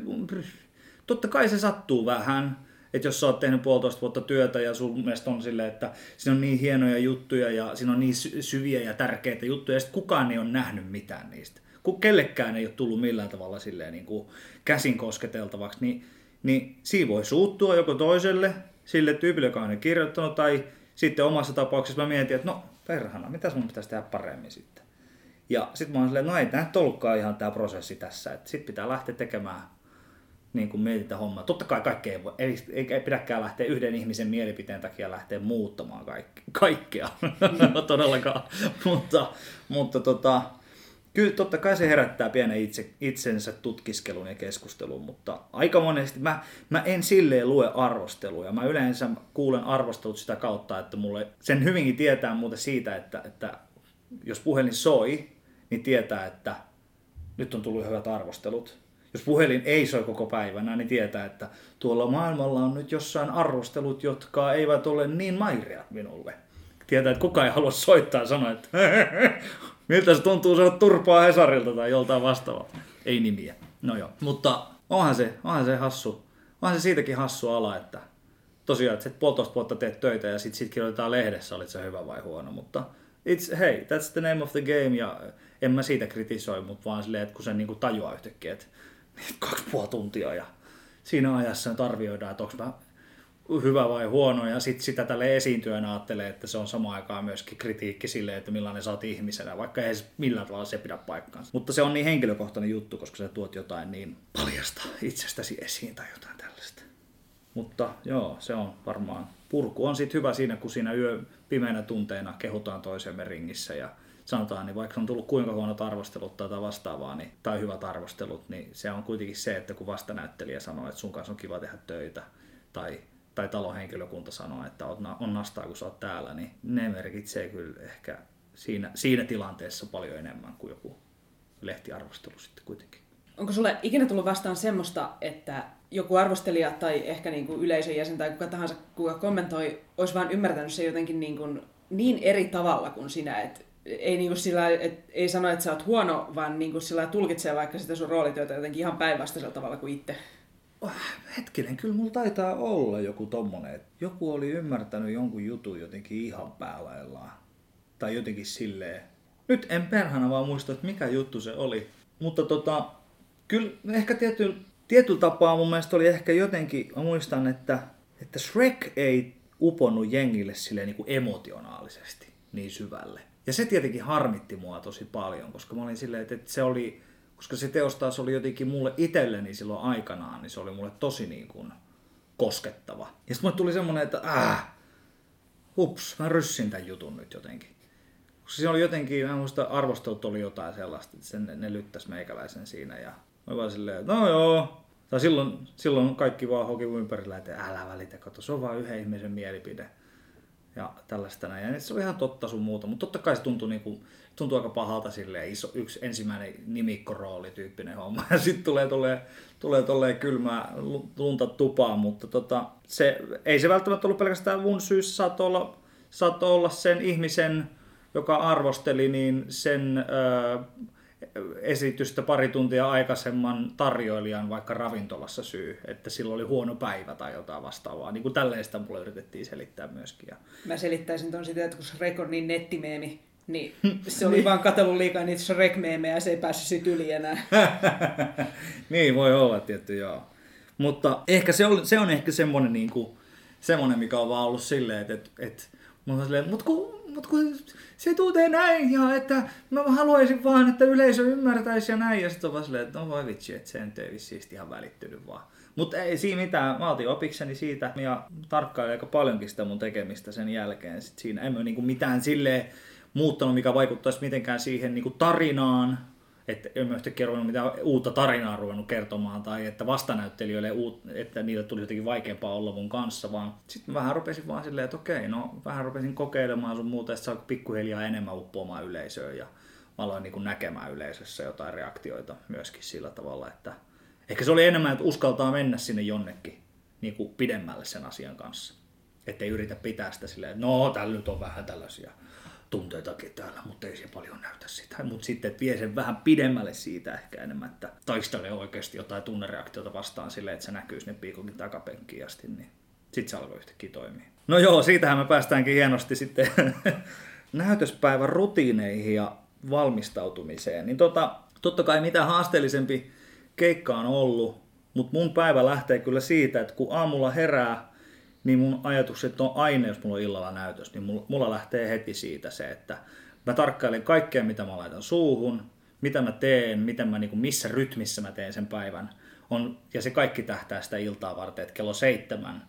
totta kai se sattuu vähän, että jos sä oot tehnyt puolitoista vuotta työtä ja sun mielestä on silleen, että siinä on niin hienoja juttuja ja siinä on niin syviä ja tärkeitä juttuja ja sitten kukaan ei ole nähnyt mitään niistä. Kun kellekään ei ole tullut millään tavalla silleen niin kuin käsin kosketeltavaksi, niin niin siinä voi suuttua joko toiselle, sille tyypille, joka on kirjoittanut, tai sitten omassa tapauksessa mä mietin, että no perhana, mitä mun pitäisi tehdä paremmin sitten. Ja sitten mä oon silleen, no ei tämä ollutkaan ihan tämä prosessi tässä, että sitten pitää lähteä tekemään niin kuin mietitä hommaa. Totta kai kaikkea ei, voi, ei, ei, ei pidäkään lähteä yhden ihmisen mielipiteen takia lähteä muuttamaan kaikki, kaikkea, todellakaan. mutta, mutta tota, kyllä totta kai se herättää pienen itse, itsensä tutkiskelun ja keskustelun, mutta aika monesti mä, mä en silleen lue arvosteluja. Mä yleensä kuulen arvostelut sitä kautta, että mulle sen hyvinkin tietää muuten siitä, että, että jos puhelin soi, niin tietää, että nyt on tullut hyvät arvostelut. Jos puhelin ei soi koko päivänä, niin tietää, että tuolla maailmalla on nyt jossain arvostelut, jotka eivät ole niin maireat minulle. Tietää, että kukaan ei halua soittaa ja sanoa, että Miltä se tuntuu saada turpaa Hesarilta tai joltain vastaavalta? Ei nimiä. No joo. Mutta onhan se, onhan se hassu. Onhan se siitäkin hassu ala, että tosiaan, että puolitoista vuotta teet töitä ja sitten sit kirjoitetaan lehdessä, olit se hyvä vai huono. Mutta it's, hey, that's the name of the game ja en mä siitä kritisoi, mutta vaan silleen, että kun sen niinku tajuaa yhtäkkiä, että kaksi puoli tuntia ja siinä ajassa nyt arvioidaan, että onko mä hyvä vai huono, ja sitten sitä tälle esiintyjänä ajattelee, että se on samaan aikaan myöskin kritiikki sille, että millainen sä oot ihmisenä, vaikka ei millään tavalla se pidä paikkaansa. Mutta se on niin henkilökohtainen juttu, koska sä tuot jotain niin paljasta itsestäsi esiin tai jotain tällaista. Mutta joo, se on varmaan. Purku on sitten hyvä siinä, kun siinä yö pimeänä tunteina kehutaan toisemme ringissä ja sanotaan, niin vaikka on tullut kuinka huonot arvostelut tai vastaavaa, niin, tai hyvät arvostelut, niin se on kuitenkin se, että kun vastanäyttelijä sanoo, että sun kanssa on kiva tehdä töitä, tai tai talon henkilökunta sanoo, että on nastaa, kun sä oot täällä, niin ne merkitsee kyllä ehkä siinä, siinä tilanteessa paljon enemmän kuin joku lehtiarvostelu sitten kuitenkin. Onko sulle ikinä tullut vastaan semmoista, että joku arvostelija tai ehkä niin kuin yleisön jäsen tai kuka tahansa, kuka kommentoi, olisi vaan ymmärtänyt se jotenkin niin, kuin niin eri tavalla kuin sinä, että ei, niin kuin sillä, et, ei sano, että sä oot huono, vaan niin kuin sillä tulkitsee vaikka sitä sun roolityötä jotenkin ihan päinvastaisella tavalla kuin itse hetkinen, kyllä mulla taitaa olla joku tommonen, että joku oli ymmärtänyt jonkun jutun jotenkin ihan päälaillaan. Tai jotenkin silleen. Nyt en perhana vaan muista, että mikä juttu se oli. Mutta tota, kyllä ehkä tietyllä, tietyllä tapaa mun mielestä oli ehkä jotenkin, mä muistan, että, että Shrek ei uponnut jengille silleen niin kuin emotionaalisesti niin syvälle. Ja se tietenkin harmitti mua tosi paljon, koska mä olin silleen, että se oli koska se teos taas oli jotenkin mulle itselleni silloin aikanaan, niin se oli mulle tosi niin kuin koskettava. Ja sitten mulle tuli semmoinen, että äh, hups, mä ryssin tämän jutun nyt jotenkin. Koska se oli jotenkin, mä muista arvostelut oli jotain sellaista, että sen, ne lyttäs meikäläisen siinä ja mä vaan silleen, no joo. Tai silloin, silloin kaikki vaan hoki ympärillä, että älä välitä, kato, se on vaan yhden ihmisen mielipide ja tällaista näin. Ja se oli ihan totta sun muuta, mutta totta kai se tuntui, niin kuin, tuntui aika pahalta silleen, iso, yksi ensimmäinen nimikkorooli tyyppinen homma. Ja sitten tulee, tulee, tulee tulee kylmää lunta tupaan, mutta tota, se, ei se välttämättä ollut pelkästään mun syyssä, saattoi olla, saattoi olla sen ihmisen, joka arvosteli, niin sen öö, esitystä pari tuntia aikaisemman tarjoilijan vaikka ravintolassa syy, että sillä oli huono päivä tai jotain vastaavaa. Niin kuin tällaista mulle yritettiin selittää myöskin. Ja... Mä selittäisin ton sitä, että kun Shrek on niin nettimeemi, niin se oli niin. vaan katsellut liikaa niitä Shrek-meemejä ja se ei päässyt siitä yli enää. niin voi olla tietty, joo. Mutta ehkä se on, se on ehkä semmoinen, niin kuin, semmoinen, mikä on vaan ollut silleen, että, että, että mutta kun, mut kun se tuutee näin ja että mä haluaisin vaan, että yleisö ymmärtäisi ja näin. Ja sitten on vaan silleen, että no voi vitsi, että se nyt ei vissiin ihan välittynyt vaan. Mutta ei siinä mitään, mä otin opikseni siitä ja tarkkailin aika paljonkin sitä mun tekemistä sen jälkeen. Sitten siinä en mä niinku mitään silleen muuttanut, mikä vaikuttaisi mitenkään siihen niinku tarinaan, että en mä yhtäkkiä ruvennut mitään uutta tarinaa ruvennut kertomaan tai että vastanäyttelijöille, uut, että niille tuli jotenkin vaikeampaa olla mun kanssa, vaan sitten vähän rupesin vaan silleen, että okei, no vähän rupesin kokeilemaan sun muuta, että saa pikkuhiljaa enemmän uppoamaan yleisöön ja mä aloin niin näkemään yleisössä jotain reaktioita myöskin sillä tavalla, että ehkä se oli enemmän, että uskaltaa mennä sinne jonnekin niin kuin pidemmälle sen asian kanssa. Että ei yritä pitää sitä silleen, että no, tällä nyt on vähän tällaisia tunteitakin täällä, mutta ei se paljon näytä sitä. Mutta sitten vie sen vähän pidemmälle siitä ehkä enemmän, että taistelee oikeasti jotain tunnereaktiota vastaan silleen, että se näkyy sinne piikokin takapenkkiin asti, niin sitten se alkoi yhtäkkiä toimia. No joo, siitähän me päästäänkin hienosti sitten näytöspäivän rutiineihin ja valmistautumiseen. Niin tota, totta kai mitä haasteellisempi keikka on ollut, mutta mun päivä lähtee kyllä siitä, että kun aamulla herää, niin mun ajatukset on aina, jos mulla on illalla näytös, niin mulla, lähtee heti siitä se, että mä tarkkailen kaikkea, mitä mä laitan suuhun, mitä mä teen, miten mä, niin kuin, missä rytmissä mä teen sen päivän. On, ja se kaikki tähtää sitä iltaa varten, että kello seitsemän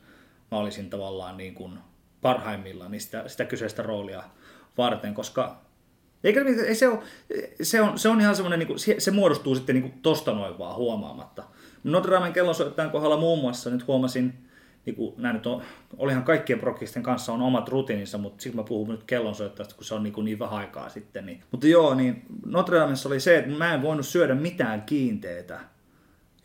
mä olisin tavallaan niin kuin parhaimmillaan niin sitä, sitä kyseistä roolia varten, koska eikä, ei se, ole, se, on, se on ihan semmoinen, niin kuin, se, se muodostuu sitten niin kuin tosta noin vaan huomaamatta. Notre Damen kellonsoittajan kohdalla muun muassa nyt huomasin, niin kuin, nämä nyt on, olihan kaikkien prokisten kanssa on omat rutiininsa, mutta sitten mä puhun nyt kellonsoittajasta, kun se on niin, kuin niin vähän aikaa sitten. Niin. Mutta joo, niin Notre Damessa oli se, että mä en voinut syödä mitään kiinteitä,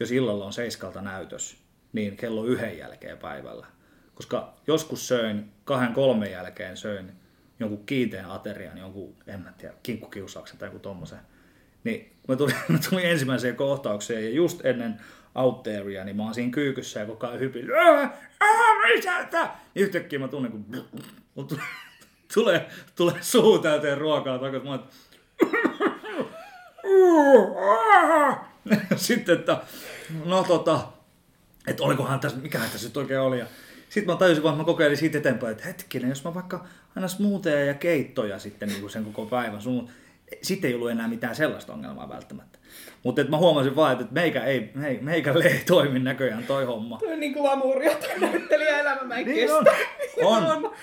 jos illalla on seiskalta näytös, niin kello yhden jälkeen päivällä. Koska joskus söin kahden kolmen jälkeen söin jonkun kiinteän aterian, jonkun, en mä tiedä, kinkkukiusauksen tai joku tommosen. Niin mä tulin, mä tulin ensimmäiseen kohtaukseen ja just ennen out there, niin mä oon siinä kyykyssä ja koko ajan hypin, mitä Niin yhtäkkiä mä tunnen, kun tulee, tulee suu täyteen ruokaa takaisin. Mä Sitten, että no tota, että olikohan tässä, mikähän tässä nyt oikein oli. Ja sitten mä tajusin vaan, mä kokeilin siitä eteenpäin, että hetkinen, jos mä vaikka aina smoothieja ja keittoja sitten niin kuin sen koko päivän, sun, sitten ei ollut enää mitään sellaista ongelmaa välttämättä. Mutta mä huomasin vaan, että meikä ei, meikälle ei toimi näköjään toi homma. Tuo on niin glamouria toi näyttelijä elämä, mä en niin kestä. On. on.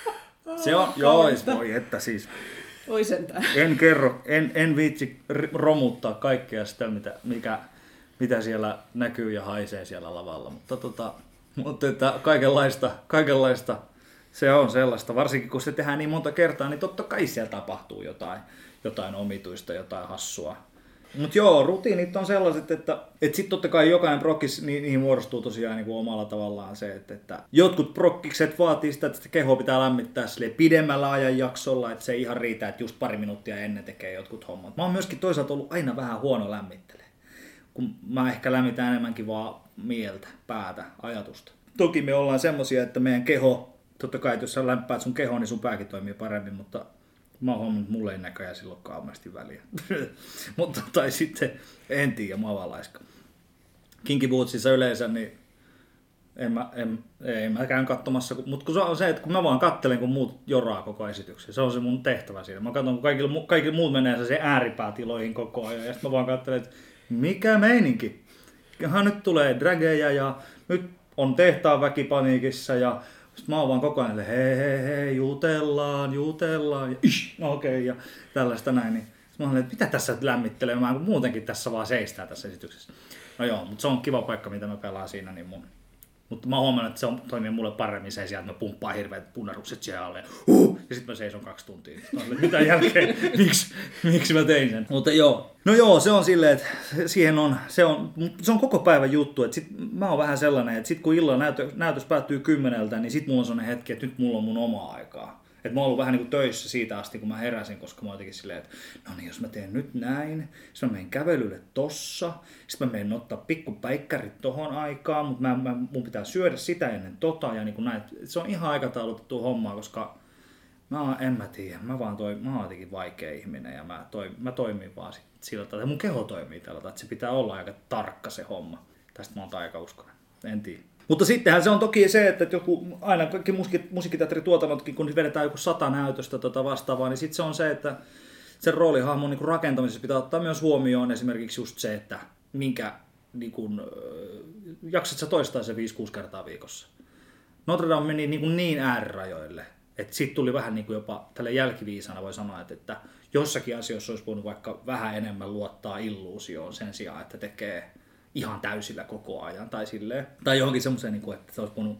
on. Se on, joo, voi että siis. Oi sentään. En kerro, en, en viitsi romuttaa kaikkea sitä, mitä, mikä, mitä siellä näkyy ja haisee siellä lavalla. Mutta, tota, mutta että kaikenlaista, kaikenlaista se on sellaista. Varsinkin kun se tehdään niin monta kertaa, niin totta kai siellä tapahtuu jotain, jotain omituista, jotain hassua. Mutta joo, rutiinit on sellaiset, että, että sitten totta kai jokainen prokkis, niin, niihin muodostuu tosiaan niin kuin omalla tavallaan se, että, että jotkut prokkikset vaatii sitä, että kehoa pitää lämmittää sille pidemmällä ajanjaksolla, että se ei ihan riitä, että just pari minuuttia ennen tekee jotkut hommat. Mä oon myöskin toisaalta ollut aina vähän huono lämmittelee, kun mä ehkä lämmitän enemmänkin vaan mieltä, päätä, ajatusta. Toki me ollaan semmosia, että meidän keho, totta kai että jos sä lämpäät sun kehoon, niin sun pääkin toimii paremmin, mutta Mä oon huomannut, mulle ei näköjään silloin kauheasti väliä. Mutta tai sitten, en tiedä, mä oon laiska. Kinky Bootsissa yleensä, niin en mä, en, ei mä käyn katsomassa, mutta kun se on se, että kun mä vaan kattelen, kun muut joraa koko esityksen. Se on se mun tehtävä siinä. Mä katson, kun kaikki, kaikki muut menee se ääripäätiloihin koko ajan, ja sitten mä vaan katselen, että mikä meininki? Ihan nyt tulee drageja ja nyt on tehtaan väkipaniikissa ja sitten mä oon vaan koko ajan, että hei, hei, hei, jutellaan, jutellaan, ja no okei, okay, ja tällaista näin. Niin mä olen, että mitä tässä lämmittelemään, kun muutenkin tässä vaan seistää tässä esityksessä. No joo, mutta se on kiva paikka, mitä mä pelaan siinä, niin mun mutta mä huomannut, että se on, toimii mulle paremmin se sijaan, että mä pumppaan hirveät punarukset siellä alle. Huh! Ja sitten mä seison kaksi tuntia. Mitä jälkeen? miksi, miksi mä tein sen? Mutta joo. No joo, se on silleen, että siihen on, se on, se on koko päivän juttu. Että sit, mä oon vähän sellainen, että sit kun illan näytö, näytös päättyy kymmeneltä, niin sit mulla on sellainen hetki, että nyt mulla on mun oma aikaa. Että mä oon ollut vähän niin kuin töissä siitä asti, kun mä heräsin, koska mä jotenkin silleen, että no niin, jos mä teen nyt näin, sitten mä menen kävelylle tossa, sitten mä menen ottaa pikkupäikkärit tohon aikaan, mutta mä, mä, mun pitää syödä sitä ennen tota ja niin kuin näin. Se on ihan aikataulutettu hommaa, koska mä en mä tiedä, mä vaan toi, mä oon jotenkin vaikea ihminen ja mä, toi, mä toimin vaan sit sillä tavalla, mun keho toimii tällä tavalla, että se pitää olla aika tarkka se homma. Tästä mä oon taikauskonen, en tiedä. Mutta sittenhän se on toki se, että joku, aina kaikki musiikki, musiikkiteatterituotannotkin, kun vedetään joku sata näytöstä tota vastaavaa, niin sitten se on se, että sen roolihahmon niin rakentamisessa pitää ottaa myös huomioon esimerkiksi just se, että minkä niin kuin, jaksat sä toistaa se 5-6 kertaa viikossa. Notre Dame meni niin, kuin niin äärirajoille, että sitten tuli vähän niin kuin jopa tälle jälkiviisana voi sanoa, että, että jossakin asioissa olisi voinut vaikka vähän enemmän luottaa illuusioon sen sijaan, että tekee ihan täysillä koko ajan tai silleen. Tai johonkin semmoiseen, niin että se olisi voinut,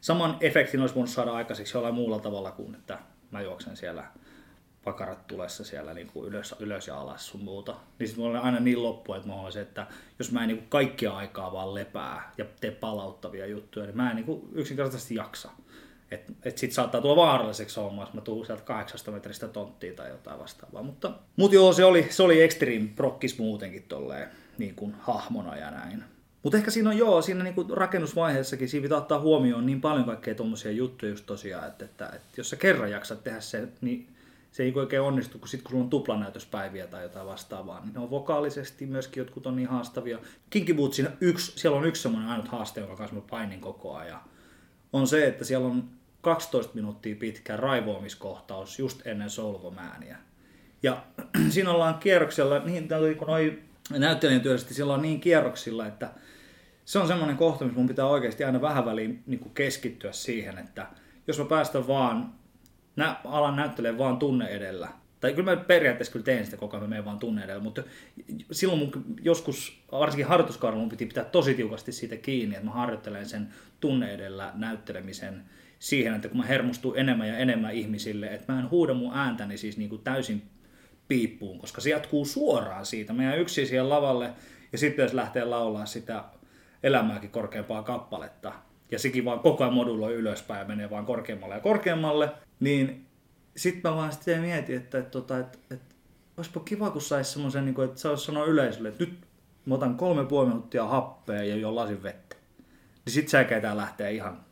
saman efektin olisi voinut saada aikaiseksi jollain muulla tavalla kuin, että mä juoksen siellä pakarat tulessa siellä niin kuin ylös, ylös ja alas sun muuta. Niin sitten mulla on aina niin loppu, että mä se, että jos mä en niin kuin kaikkia aikaa vaan lepää ja tee palauttavia juttuja, niin mä en niin kuin yksinkertaisesti jaksa. Että et sit saattaa tulla vaaralliseksi homma, jos mä tuun sieltä 800 metristä tonttia tai jotain vastaavaa. Mutta, mutta joo, se oli, se oli extreme prokkis muutenkin tolleen niin kuin hahmona ja näin. Mutta ehkä siinä on joo, siinä niin kuin rakennusvaiheessakin siinä pitää ottaa huomioon niin paljon kaikkea tuommoisia juttuja just tosiaan, että, että, että, jos sä kerran jaksat tehdä se, niin se ei oikein onnistu, kun sitten kun sulla on tuplanäytöspäiviä tai jotain vastaavaa, niin ne on vokaalisesti myöskin jotkut on niin haastavia. Kinky Bootsin yksi, siellä on yksi semmoinen ainut haaste, jonka kanssa mä painin koko ajan. On se, että siellä on 12 minuuttia pitkä raivoamiskohtaus just ennen solvomääniä. Ja siinä ollaan kierroksella, niin kun noi näyttelijän työllisesti silloin niin kierroksilla, että se on semmoinen kohta, missä mun pitää oikeasti aina vähän väliin niin keskittyä siihen, että jos mä päästän vaan, nä, alan näyttelemään vaan tunne edellä, tai kyllä mä periaatteessa kyllä teen sitä koko ajan, mä vaan tunne edellä, mutta silloin mun joskus, varsinkin harjoituskaudella, mun piti pitää tosi tiukasti siitä kiinni, että mä harjoittelen sen tunne edellä näyttelemisen siihen, että kun mä hermostun enemmän ja enemmän ihmisille, että mä en huuda mun ääntäni siis niin kuin täysin piippuun, koska se jatkuu suoraan siitä. Meidän yksi siihen lavalle ja sitten jos lähtee laulaa sitä elämääkin korkeampaa kappaletta, ja sekin vaan koko ajan moduloi ylöspäin ja menee vaan korkeammalle ja korkeammalle, niin sitten mä vaan sitten mietin, että, että, että, että, että olisipa kiva, kun saisi semmoisen, niin että saisi sanoa yleisölle, että nyt mä otan kolme puoli minuuttia happea ja jo lasin vettä. Niin sit säkeetään lähtee ihan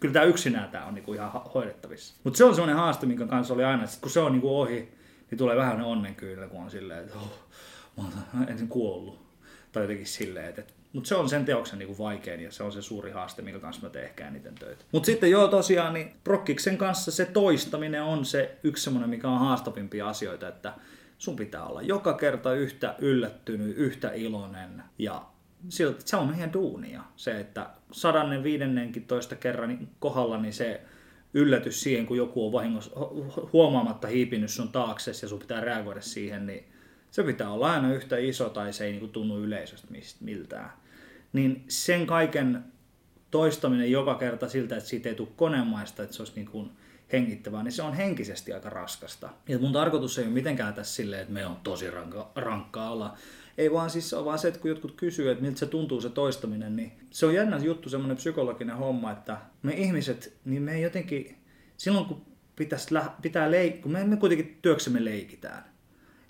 Kyllä tämä yksinään tämä on niinku ihan hoidettavissa. Mutta se on semmoinen haaste, minkä kanssa oli aina, että kun se on niinku ohi, niin tulee vähän onnenkyydellä, kun on silleen, että oh, mä oon ensin kuollut. Tai jotenkin silleen, että, mutta se on sen teoksen niin kuin vaikein ja se on se suuri haaste, minkä kanssa mä teen ehkä eniten töitä. Mutta sitten joo tosiaan, niin Prokkiksen kanssa se toistaminen on se yksi semmoinen, mikä on haastavimpia asioita, että sun pitää olla joka kerta yhtä yllättynyt, yhtä iloinen ja siltä, se on meidän duunia. Se, että sadannen viidennenkin toista kerran kohdalla, niin se yllätys siihen, kun joku on vahingossa huomaamatta hiipinyt sun taakse ja sun pitää reagoida siihen, niin se pitää olla aina yhtä iso tai se ei niin kuin tunnu yleisöstä miltään. Niin sen kaiken toistaminen joka kerta siltä, että siitä ei tule konemaista, että se olisi niin kuin hengittävää, niin se on henkisesti aika raskasta. Ja mun tarkoitus ei ole mitenkään tässä silleen, että me on tosi rankka, rankkaa olla ei vaan siis vaan se, että kun jotkut kysyy, että miltä se tuntuu se toistaminen, niin se on jännä juttu, semmoinen psykologinen homma, että me ihmiset, niin me jotenkin, silloin kun pitäisi, pitää leik- kun me, me kuitenkin työksemme leikitään,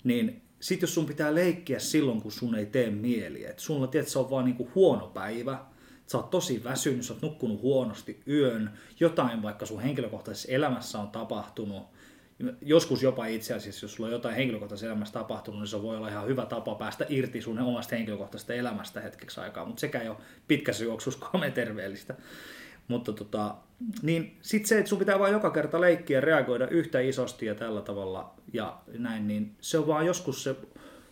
niin sitten jos sun pitää leikkiä silloin, kun sun ei tee mieli, että sulla tiedät, se on vaan niinku huono päivä, sä oot tosi väsynyt, sä oot nukkunut huonosti yön, jotain vaikka sun henkilökohtaisessa elämässä on tapahtunut, joskus jopa itse asiassa, jos sulla on jotain henkilökohtaisessa elämässä tapahtunut, niin se voi olla ihan hyvä tapa päästä irti sun omasta henkilökohtaisesta elämästä hetkeksi aikaa, mutta sekä ole pitkässä juoksussa terveellistä. Mutta tota, niin sitten se, että sun pitää vaan joka kerta leikkiä reagoida yhtä isosti ja tällä tavalla ja näin, niin se on vaan joskus se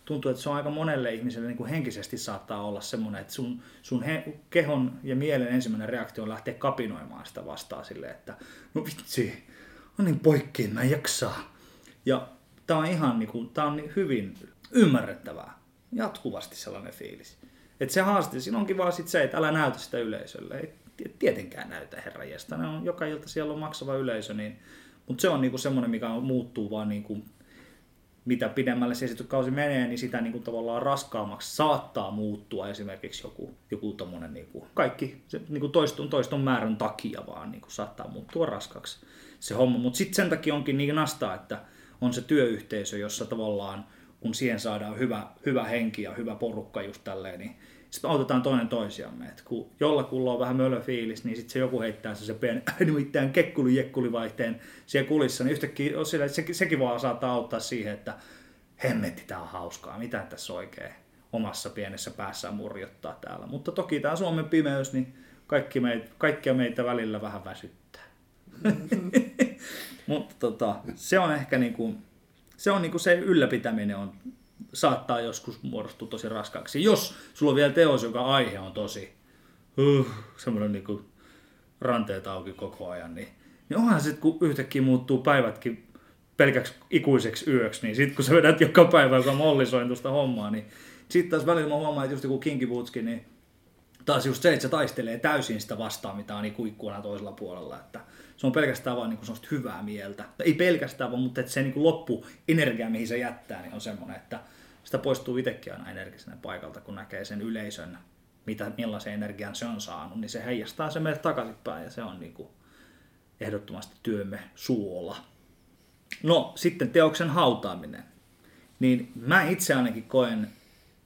tuntuu, että se on aika monelle ihmiselle niin kuin henkisesti saattaa olla semmoinen, että sun, sun he, kehon ja mielen ensimmäinen reaktio on lähteä kapinoimaan sitä vastaan silleen, että no vitsi, on niin poikki, mä en jaksaa. Ja tämä on ihan niin kuin, tää on niin hyvin ymmärrettävää. Jatkuvasti sellainen fiilis. Että se haaste, siinä onkin vaan sit se, että älä näytä sitä yleisölle. Ei tietenkään näytä herra Ne on joka ilta siellä on maksava yleisö, niin, mutta se on niinku semmoinen, mikä muuttuu vaan niinku mitä pidemmälle se esityskausi menee, niin sitä niin kuin tavallaan raskaammaksi saattaa muuttua esimerkiksi joku, joku tommonen, niin kuin, kaikki se, niin kuin toiston, toiston määrän takia vaan niin kuin saattaa muuttua raskaaksi se homma. Mutta sitten sen takia onkin niin nastaa, että on se työyhteisö, jossa tavallaan kun siihen saadaan hyvä, hyvä henki ja hyvä porukka just tälleen, niin sitten autetaan toinen toisiamme. Et kun jollakulla on vähän mölö fiilis, niin sitten se joku heittää se, se pieni nimittäin kekkuli jekkuli vaihteen siellä kulissa, niin yhtäkkiä sillä, se, sekin vaan saattaa auttaa siihen, että hemmetti, tämä on hauskaa, mitä tässä oikein omassa pienessä päässään murjottaa täällä. Mutta toki tämä Suomen pimeys, niin kaikki meitä, kaikkia meitä välillä vähän väsyttää. Mm-hmm. Mutta tota, se on ehkä niinku, se on niinku se ylläpitäminen on saattaa joskus muodostua tosi raskaaksi. Jos sulla on vielä teos, joka aihe on tosi uh, semmoinen niin ranteet auki koko ajan, niin, niin onhan sitten, kun yhtäkkiä muuttuu päivätkin pelkäksi ikuiseksi yöksi, niin sitten kun sä vedät joka päivä joka mollisoin tuosta hommaa, niin sitten taas välillä mä huomaan, että just joku Kinky Bootskin, niin taas just se, että se taistelee täysin sitä vastaan, mitä on ikuikkuna toisella puolella, että se on pelkästään vaan niin kuin hyvää mieltä. Ei pelkästään vaan, mutta että se niin kuin loppu energia, mihin se jättää, niin on semmoinen, että sitä poistuu itsekin aina energisenä paikalta, kun näkee sen yleisön, mitä, millaisen energian se on saanut, niin se heijastaa se meille takaisinpäin ja se on niin kuin ehdottomasti työmme suola. No sitten teoksen hautaaminen. Niin mä itse ainakin koen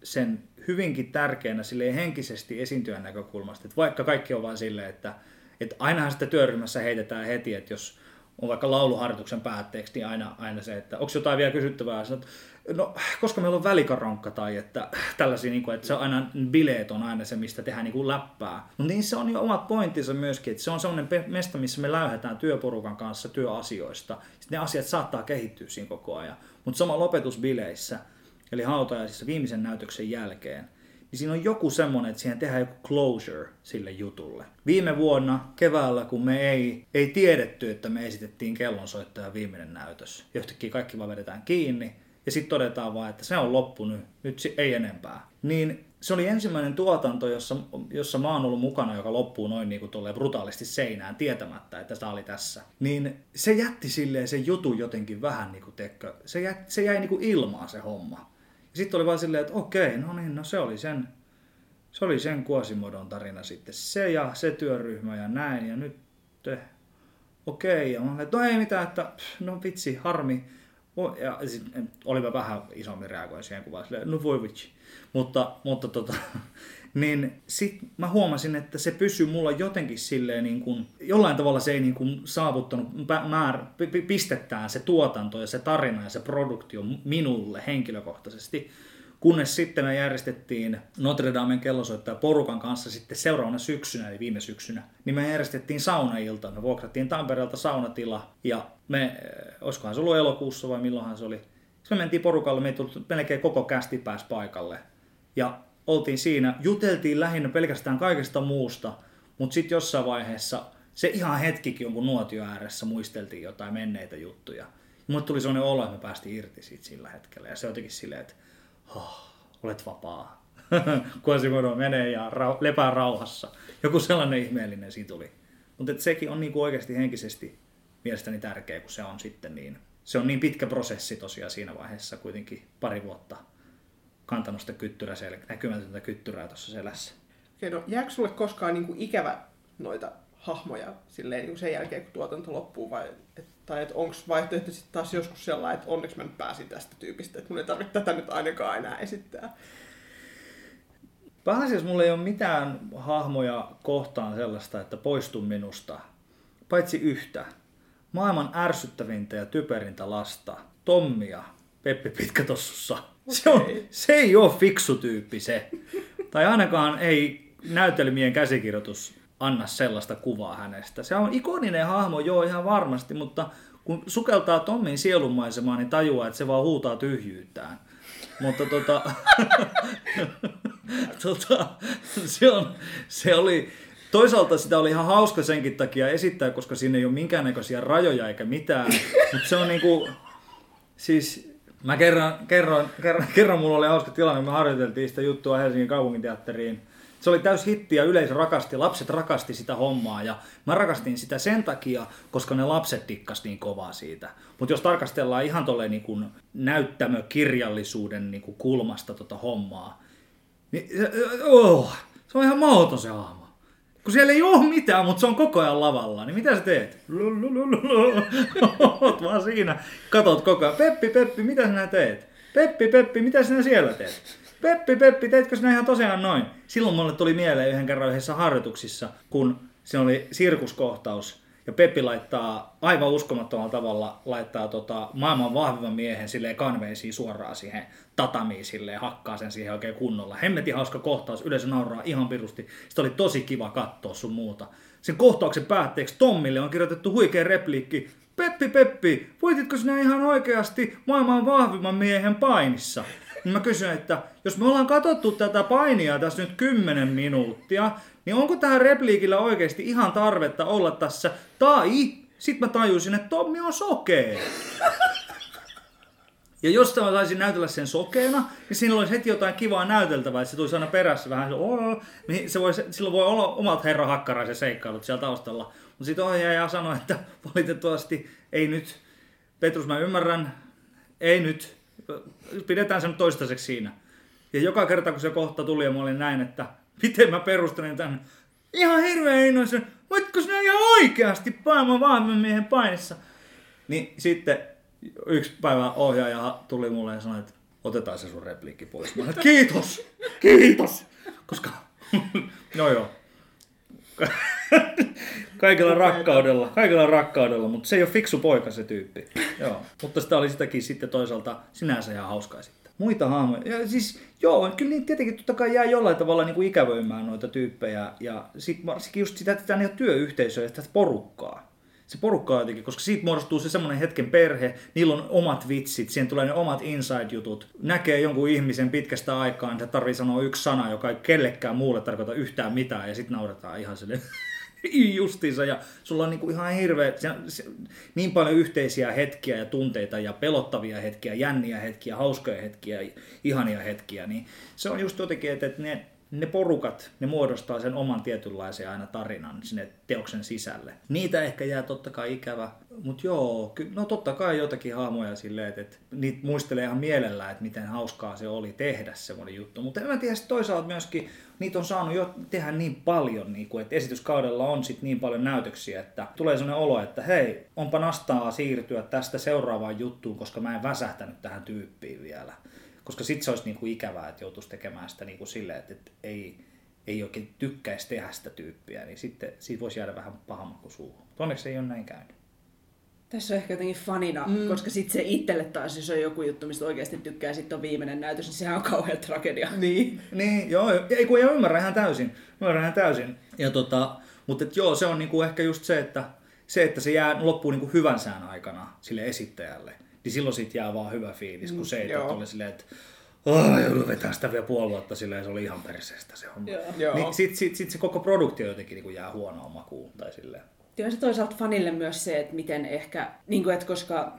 sen hyvinkin tärkeänä sille henkisesti esiintyjän näkökulmasta, että vaikka kaikki on vain silleen, että, että ainahan sitä työryhmässä heitetään heti, että jos on vaikka lauluharjoituksen päätteeksi, niin aina, aina se, että onko jotain vielä kysyttävää, sanot, no koska meillä on välikaronkka tai että tällaisia, niin kuin, että se on aina, bileet on aina se, mistä tehdään niin kuin läppää. Mutta niin se on jo omat pointtinsa myöskin, että se on sellainen mesta, missä me läyhetään työporukan kanssa työasioista. Sitten ne asiat saattaa kehittyä siinä koko ajan. Mutta sama lopetusbileissä, eli hautajaisissa viimeisen näytöksen jälkeen, niin siinä on joku semmoinen, että siihen tehdään joku closure sille jutulle. Viime vuonna keväällä, kun me ei, ei tiedetty, että me esitettiin kellonsoittaja viimeinen näytös, yhtäkkiä kaikki vaan vedetään kiinni, ja sitten todetaan vaan, että se on loppu nyt, ei enempää. Niin se oli ensimmäinen tuotanto, jossa, jossa mä oon ollut mukana, joka loppuu noin niin kuin brutaalisti seinään tietämättä, että tämä oli tässä. Niin se jätti silleen sen jutun jotenkin vähän niin kuin tekkö, se, jä, se jäi niin kuin ilmaan se homma. Sitten oli vaan silleen, että okei, no niin, no se oli sen, se oli sen Kuosimodon tarina sitten. Se ja se työryhmä ja näin ja nyt te, okei. Ja mä olin, että no ei mitään, että no vitsi, harmi. Ja sit, olipa vähän isommin reagoin siihen kuvaan, silleen, no voi vitsi. Mutta, mutta tota, niin sit mä huomasin, että se pysyy mulla jotenkin silleen niin kuin, jollain tavalla se ei niin kuin saavuttanut määr, pistettään se tuotanto ja se tarina ja se produktio minulle henkilökohtaisesti. Kunnes sitten me järjestettiin Notre Damen kellosoittaja porukan kanssa sitten seuraavana syksynä, eli viime syksynä, niin me järjestettiin saunailta. Me vuokrattiin Tampereelta saunatila ja me, eh, olisikohan se ollut elokuussa vai milloinhan se oli. Sitten me mentiin porukalle, me tullut melkein koko kästi pääsi paikalle. Ja oltiin siinä, juteltiin lähinnä pelkästään kaikesta muusta, mutta sitten jossain vaiheessa se ihan hetkikin jonkun nuotio ääressä muisteltiin jotain menneitä juttuja. Ja mulle tuli sellainen olo, että me päästiin irti siitä sillä hetkellä. Ja se jotenkin silleen, että oh, olet vapaa. Quasimodo menee ja ra- lepää rauhassa. Joku sellainen ihmeellinen siitä tuli. Mutta sekin on niinku oikeasti henkisesti mielestäni tärkeä, kun se on sitten niin, se on niin pitkä prosessi tosiaan siinä vaiheessa kuitenkin pari vuotta kantanut sitä kyttyrä sel- näkymätöntä kyttyrää tuossa selässä. Okei, no jääkö sulle koskaan niin kuin ikävä noita hahmoja silleen, niin sen jälkeen, kun tuotanto loppuu, vai, et, tai että onko vaihtoehto sitten taas joskus sellainen, että onneksi mä nyt pääsin tästä tyypistä, että mun ei tarvitse tätä nyt ainakaan enää esittää? Pääasiassa mulla ei ole mitään hahmoja kohtaan sellaista, että poistun minusta, paitsi yhtä. Maailman ärsyttävintä ja typerintä lasta, Tommia, Peppi Pitkätossussa. Se, on, se ei ole fiksu tyyppi se. tai ainakaan ei näytelmien käsikirjoitus anna sellaista kuvaa hänestä. Se on ikoninen hahmo, joo ihan varmasti, mutta kun sukeltaa Tommin sielunmaisemaan, niin tajuaa, että se vaan huutaa tyhjyyttään. Mutta tota, tota, se, on, se oli, toisaalta sitä oli ihan hauska senkin takia esittää, koska siinä ei ole minkäännäköisiä rajoja eikä mitään. Mutta se on niinku, siis mä kerran, kerran, kerran, kerran mulla oli hauska tilanne, me harjoiteltiin sitä juttua Helsingin kaupunginteatteriin se oli täys hitti ja yleisö rakasti, lapset rakasti sitä hommaa ja mä rakastin sitä sen takia, koska ne lapset dikkas niin kovaa siitä. Mutta jos tarkastellaan ihan tolleen niin näyttämökirjallisuuden niin kuin kulmasta tota hommaa, niin oh, se on ihan mahdoton se hahmo. Kun siellä ei ole mitään, mutta se on koko ajan lavalla, niin mitä sä teet? Oot vaan siinä, katot koko ajan. Peppi, Peppi, mitä sinä teet? Peppi, Peppi, mitä sinä siellä teet? Peppi, Peppi, teitkö sinä ihan tosiaan noin? Silloin mulle tuli mieleen yhden kerran yhdessä harjoituksissa, kun se oli sirkuskohtaus, ja Peppi laittaa aivan uskomattomalla tavalla laittaa tota maailman vahvimman miehen silleen kanveisiin suoraan siihen tatamiin silleen, hakkaa sen siihen oikein kunnolla. Hemmeti hauska kohtaus, yleensä nauraa ihan pirusti. Sitten oli tosi kiva katsoa sun muuta. Sen kohtauksen päätteeksi Tommille on kirjoitettu huikea repliikki. Peppi, Peppi, voititko sinä ihan oikeasti maailman vahvimman miehen painissa? Niin mä kysyn, että jos me ollaan katsottu tätä painia tässä nyt 10 minuuttia, niin onko tähän repliikillä oikeasti ihan tarvetta olla tässä? Tai sitten mä tajusin, että Tommi on sokea. Ja jos mä saisin näytellä sen sokeena, niin siinä olisi heti jotain kivaa näyteltävää, että se tulisi aina perässä vähän, niin se voi, silloin voi olla omat herra hakkaraisen seikkailut siellä taustalla. Mutta sitten ohjaaja sanoi, että valitettavasti ei nyt, Petrus mä ymmärrän, ei nyt, pidetään sen toistaiseksi siinä. Ja joka kerta kun se kohta tuli ja mä olin näin, että miten mä perustelin tämän ihan hirveän innoisen, voitko sinä ihan oikeasti maailman vahvemman miehen painissa? Niin sitten yksi päivä ohjaaja tuli mulle ja sanoi, että otetaan se sun repliikki pois. Mä olin, kiitos, kiitos, koska, no joo, kaikella rakkaudella, kaikella rakkaudella, mutta se ei ole fiksu poika se tyyppi. Joo. Mutta sitä oli sitäkin sitten toisaalta sinänsä ihan hauskaa sitten. Muita haamoja. Ja siis, joo, kyllä niin tietenkin totta kai jää jollain tavalla niin kuin ikävöimään noita tyyppejä. Ja sitten varsinkin just sitä, että tämä ei ole työyhteisöä, että porukkaa se porukka jotenkin, koska siitä muodostuu se semmoinen hetken perhe, niillä on omat vitsit, siihen tulee ne omat inside-jutut. Näkee jonkun ihmisen pitkästä aikaa, niin se tarvii sanoa yksi sana, joka ei kellekään muulle tarkoita yhtään mitään, ja sitten nauretaan ihan sille justiinsa, ja sulla on niinku ihan hirveä, se, se, niin paljon yhteisiä hetkiä ja tunteita, ja pelottavia hetkiä, jänniä hetkiä, hauskoja hetkiä, ihania hetkiä, niin se on just jotenkin, että ne ne porukat, ne muodostaa sen oman tietynlaisen aina tarinan sinne teoksen sisälle. Niitä ehkä jää totta kai ikävä, mutta joo, no totta kai jotakin haamoja silleen, että, että niitä muistelee ihan mielellään, että miten hauskaa se oli tehdä semmoinen juttu. Mutta en mä tiedä, toisaalta myöskin niitä on saanut jo tehdä niin paljon, niin kuin, että esityskaudella on sit niin paljon näytöksiä, että tulee sellainen olo, että hei, onpa nastaa siirtyä tästä seuraavaan juttuun, koska mä en väsähtänyt tähän tyyppiin vielä koska sitten se olisi niin kuin ikävää, että joutuisi tekemään sitä niin kuin silleen, että, että ei, ei oikein tykkäisi tehdä sitä tyyppiä, niin sitten siitä voisi jäädä vähän pahammakku suuhun. Onneksi ei ole näin käynyt. Tässä on ehkä jotenkin fanina, mm. koska sitten se itselle taas, jos on joku juttu, mistä oikeasti tykkää, sitten on viimeinen näytös, niin sehän on kauhean tragedia. Niin, niin joo, ei kun ei ymmärrä ihan täysin. Ymmärrän ihan täysin. Ja tota, mutta et joo, se on niinku ehkä just se, että se, että se jää loppuun niinku hyvän sään aikana sille esittäjälle niin silloin siitä jää vaan hyvä fiilis, kun mm, se, että oli silleen, että Oh, joudun vetää sitä vielä puoli vuotta silleen, se oli ihan perseestä se homma. Joo. Niin sit, sit, sit, se koko produktio jotenkin niin kuin jää huonoon makuun tai silleen. Joo, se toisaalta fanille myös se, että miten ehkä, niin kuin, että koska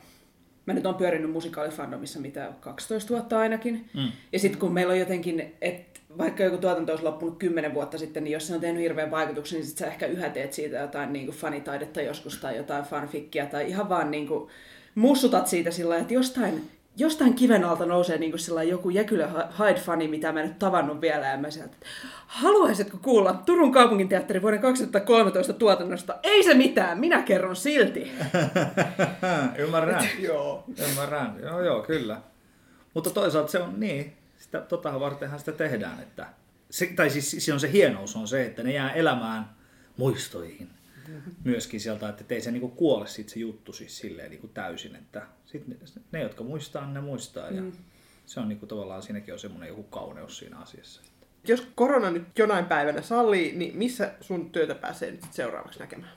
mä nyt oon pyörinyt musikaalifandomissa mitä 12 vuotta ainakin. Mm. Ja sitten kun meillä on jotenkin, että vaikka joku tuotanto olisi loppunut 10 vuotta sitten, niin jos se on tehnyt hirveän vaikutuksen, niin sit sä ehkä yhä teet siitä jotain niin kuin fanitaidetta joskus tai jotain fanfikkiä tai ihan vaan niin kuin, mussutat siitä sillä että jostain, jostain kiven alta nousee niin kuin joku Jäkylä Hyde-fani, mitä mä en nyt tavannut vielä, ja mä sieltä, haluaisitko kuulla Turun kaupunginteatterin vuoden 2013 tuotannosta? Ei se mitään, minä kerron silti. Ymmärrän. joo. Ymmärrän, joo joo, kyllä. Mutta toisaalta se on niin, sitä, tota vartenhan sitä tehdään, että se, tai siis se on se hienous on se, että ne jää elämään muistoihin myöskin sieltä, että ei se niinku kuole sit se juttu siis silleen niinku täysin, että sit ne, ne, jotka muistaa, ne muistaa ja mm. se on niinku tavallaan siinäkin on semmoinen joku kauneus siinä asiassa. Jos korona nyt jonain päivänä sallii, niin missä sun työtä pääsee nyt seuraavaksi näkemään?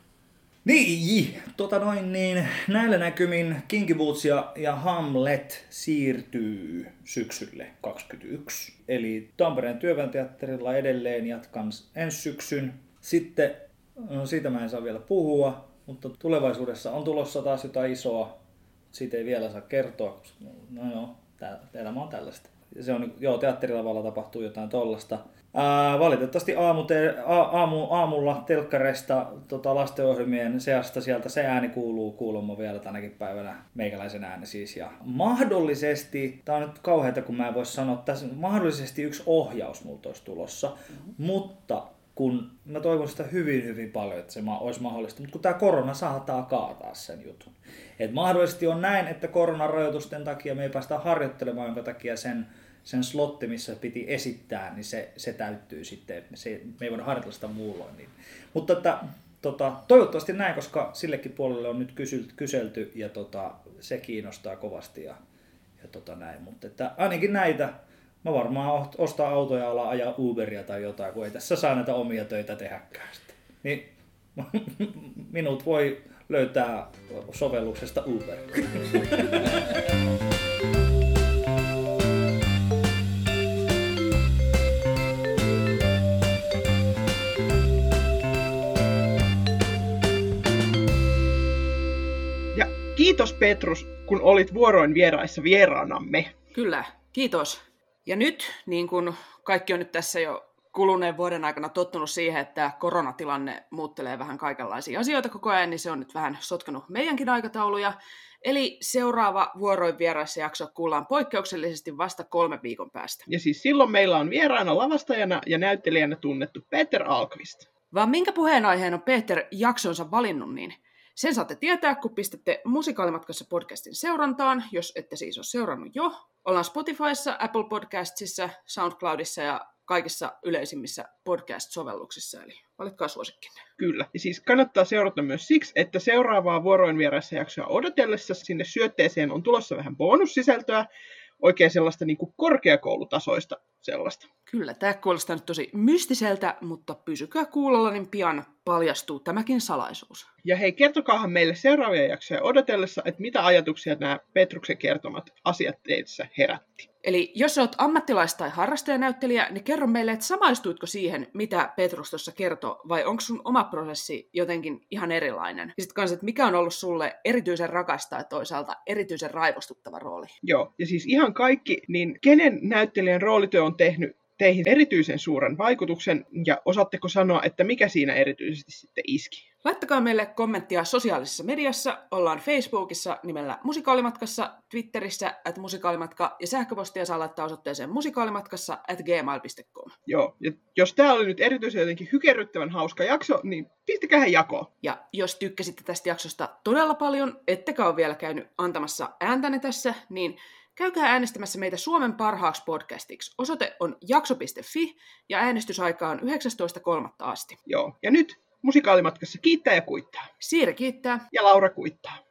Niin, tota noin, niin näillä näkymin Kinky Boots ja, ja Hamlet siirtyy syksylle 2021. Eli Tampereen työväenteatterilla edelleen jatkan ensi syksyn. Sitten, no siitä mä en saa vielä puhua, mutta tulevaisuudessa on tulossa taas jotain isoa. Siitä ei vielä saa kertoa, koska no joo, tää, elämä on tällaista. Se on, joo, teatterilavalla tapahtuu jotain tollasta. Ää, valitettavasti aamu, te, a, aamu, aamulla telkkareista tota, lastenohjelmien seasta sieltä se ääni kuuluu kuulemma vielä tänäkin päivänä, meikäläisen ääni siis. Ja mahdollisesti, tämä on nyt kauheata kun mä en voi sanoa, tässä mahdollisesti yksi ohjaus multa olisi tulossa, mm-hmm. mutta kun mä toivon sitä hyvin, hyvin paljon, että se olisi mahdollista, mutta kun tämä korona saattaa kaataa sen jutun. Et mahdollisesti on näin, että koronarajoitusten takia me ei päästä harjoittelemaan, jonka takia sen sen slotti, missä piti esittää, niin se, se täyttyy sitten. Se, me ei voida harjoitella sitä muulloin. Niin. Mutta että, tota, toivottavasti näin, koska sillekin puolelle on nyt kyselty, kyselty ja tota, se kiinnostaa kovasti ja, ja tota näin. Mutta että ainakin näitä, mä varmaan ostaa autoja ja ala ajaa Uberia tai jotain, kun ei tässä saa näitä omia töitä tehdäkään. Niin minut voi löytää sovelluksesta Uber. Kiitos Petrus, kun olit vuoroin vieraissa vieraanamme. Kyllä, kiitos. Ja nyt, niin kuin kaikki on nyt tässä jo kuluneen vuoden aikana tottunut siihen, että koronatilanne muuttelee vähän kaikenlaisia asioita koko ajan, niin se on nyt vähän sotkenut meidänkin aikatauluja. Eli seuraava vuoroin vieraissa jakso kuullaan poikkeuksellisesti vasta kolme viikon päästä. Ja siis silloin meillä on vieraana lavastajana ja näyttelijänä tunnettu Peter Alkvist. Vaan minkä puheenaiheen on Peter jaksonsa valinnut, niin sen saatte tietää, kun pistätte Musikaalimatkassa podcastin seurantaan, jos ette siis ole seurannut jo. Ollaan Spotifyssa, Apple Podcastsissa, SoundCloudissa ja kaikissa yleisimmissä podcast-sovelluksissa, eli valitkaa suosikkinne. Kyllä, ja siis kannattaa seurata myös siksi, että seuraavaa vuoroin vieressä jaksoa odotellessa sinne syötteeseen on tulossa vähän bonussisältöä, oikein sellaista niin kuin korkeakoulutasoista sellaista. Kyllä, tämä kuulostaa nyt tosi mystiseltä, mutta pysykää kuulolla, niin pian paljastuu tämäkin salaisuus. Ja hei, kertokaahan meille seuraavia jaksoja odotellessa, että mitä ajatuksia nämä Petruksen kertomat asiat teissä herätti. Eli jos olet ammattilais- tai harrastajanäyttelijä, niin kerro meille, että samaistuitko siihen, mitä Petrus tuossa kertoo, vai onko sun oma prosessi jotenkin ihan erilainen? Ja sitten että mikä on ollut sulle erityisen rakasta ja toisaalta erityisen raivostuttava rooli? Joo, ja siis ihan kaikki, niin kenen näyttelijän roolityö on tehnyt teihin erityisen suuren vaikutuksen ja osaatteko sanoa, että mikä siinä erityisesti sitten iski? Laittakaa meille kommenttia sosiaalisessa mediassa. Ollaan Facebookissa nimellä Musikaalimatkassa, Twitterissä at musikaalimatka ja sähköpostia saa laittaa osoitteeseen musikaalimatkassa at gmail.com. Joo, ja jos tämä oli nyt erityisen jotenkin hykerryttävän hauska jakso, niin pistäkää jakoon. Ja jos tykkäsitte tästä jaksosta todella paljon, ettekä ole vielä käynyt antamassa ääntäne tässä, niin Käykää äänestämässä meitä Suomen parhaaksi podcastiksi. Osoite on jakso.fi ja äänestysaika on 19.3. asti. Joo, ja nyt musikaalimatkassa kiittää ja kuittaa. Siiri kiittää. Ja Laura kuittaa.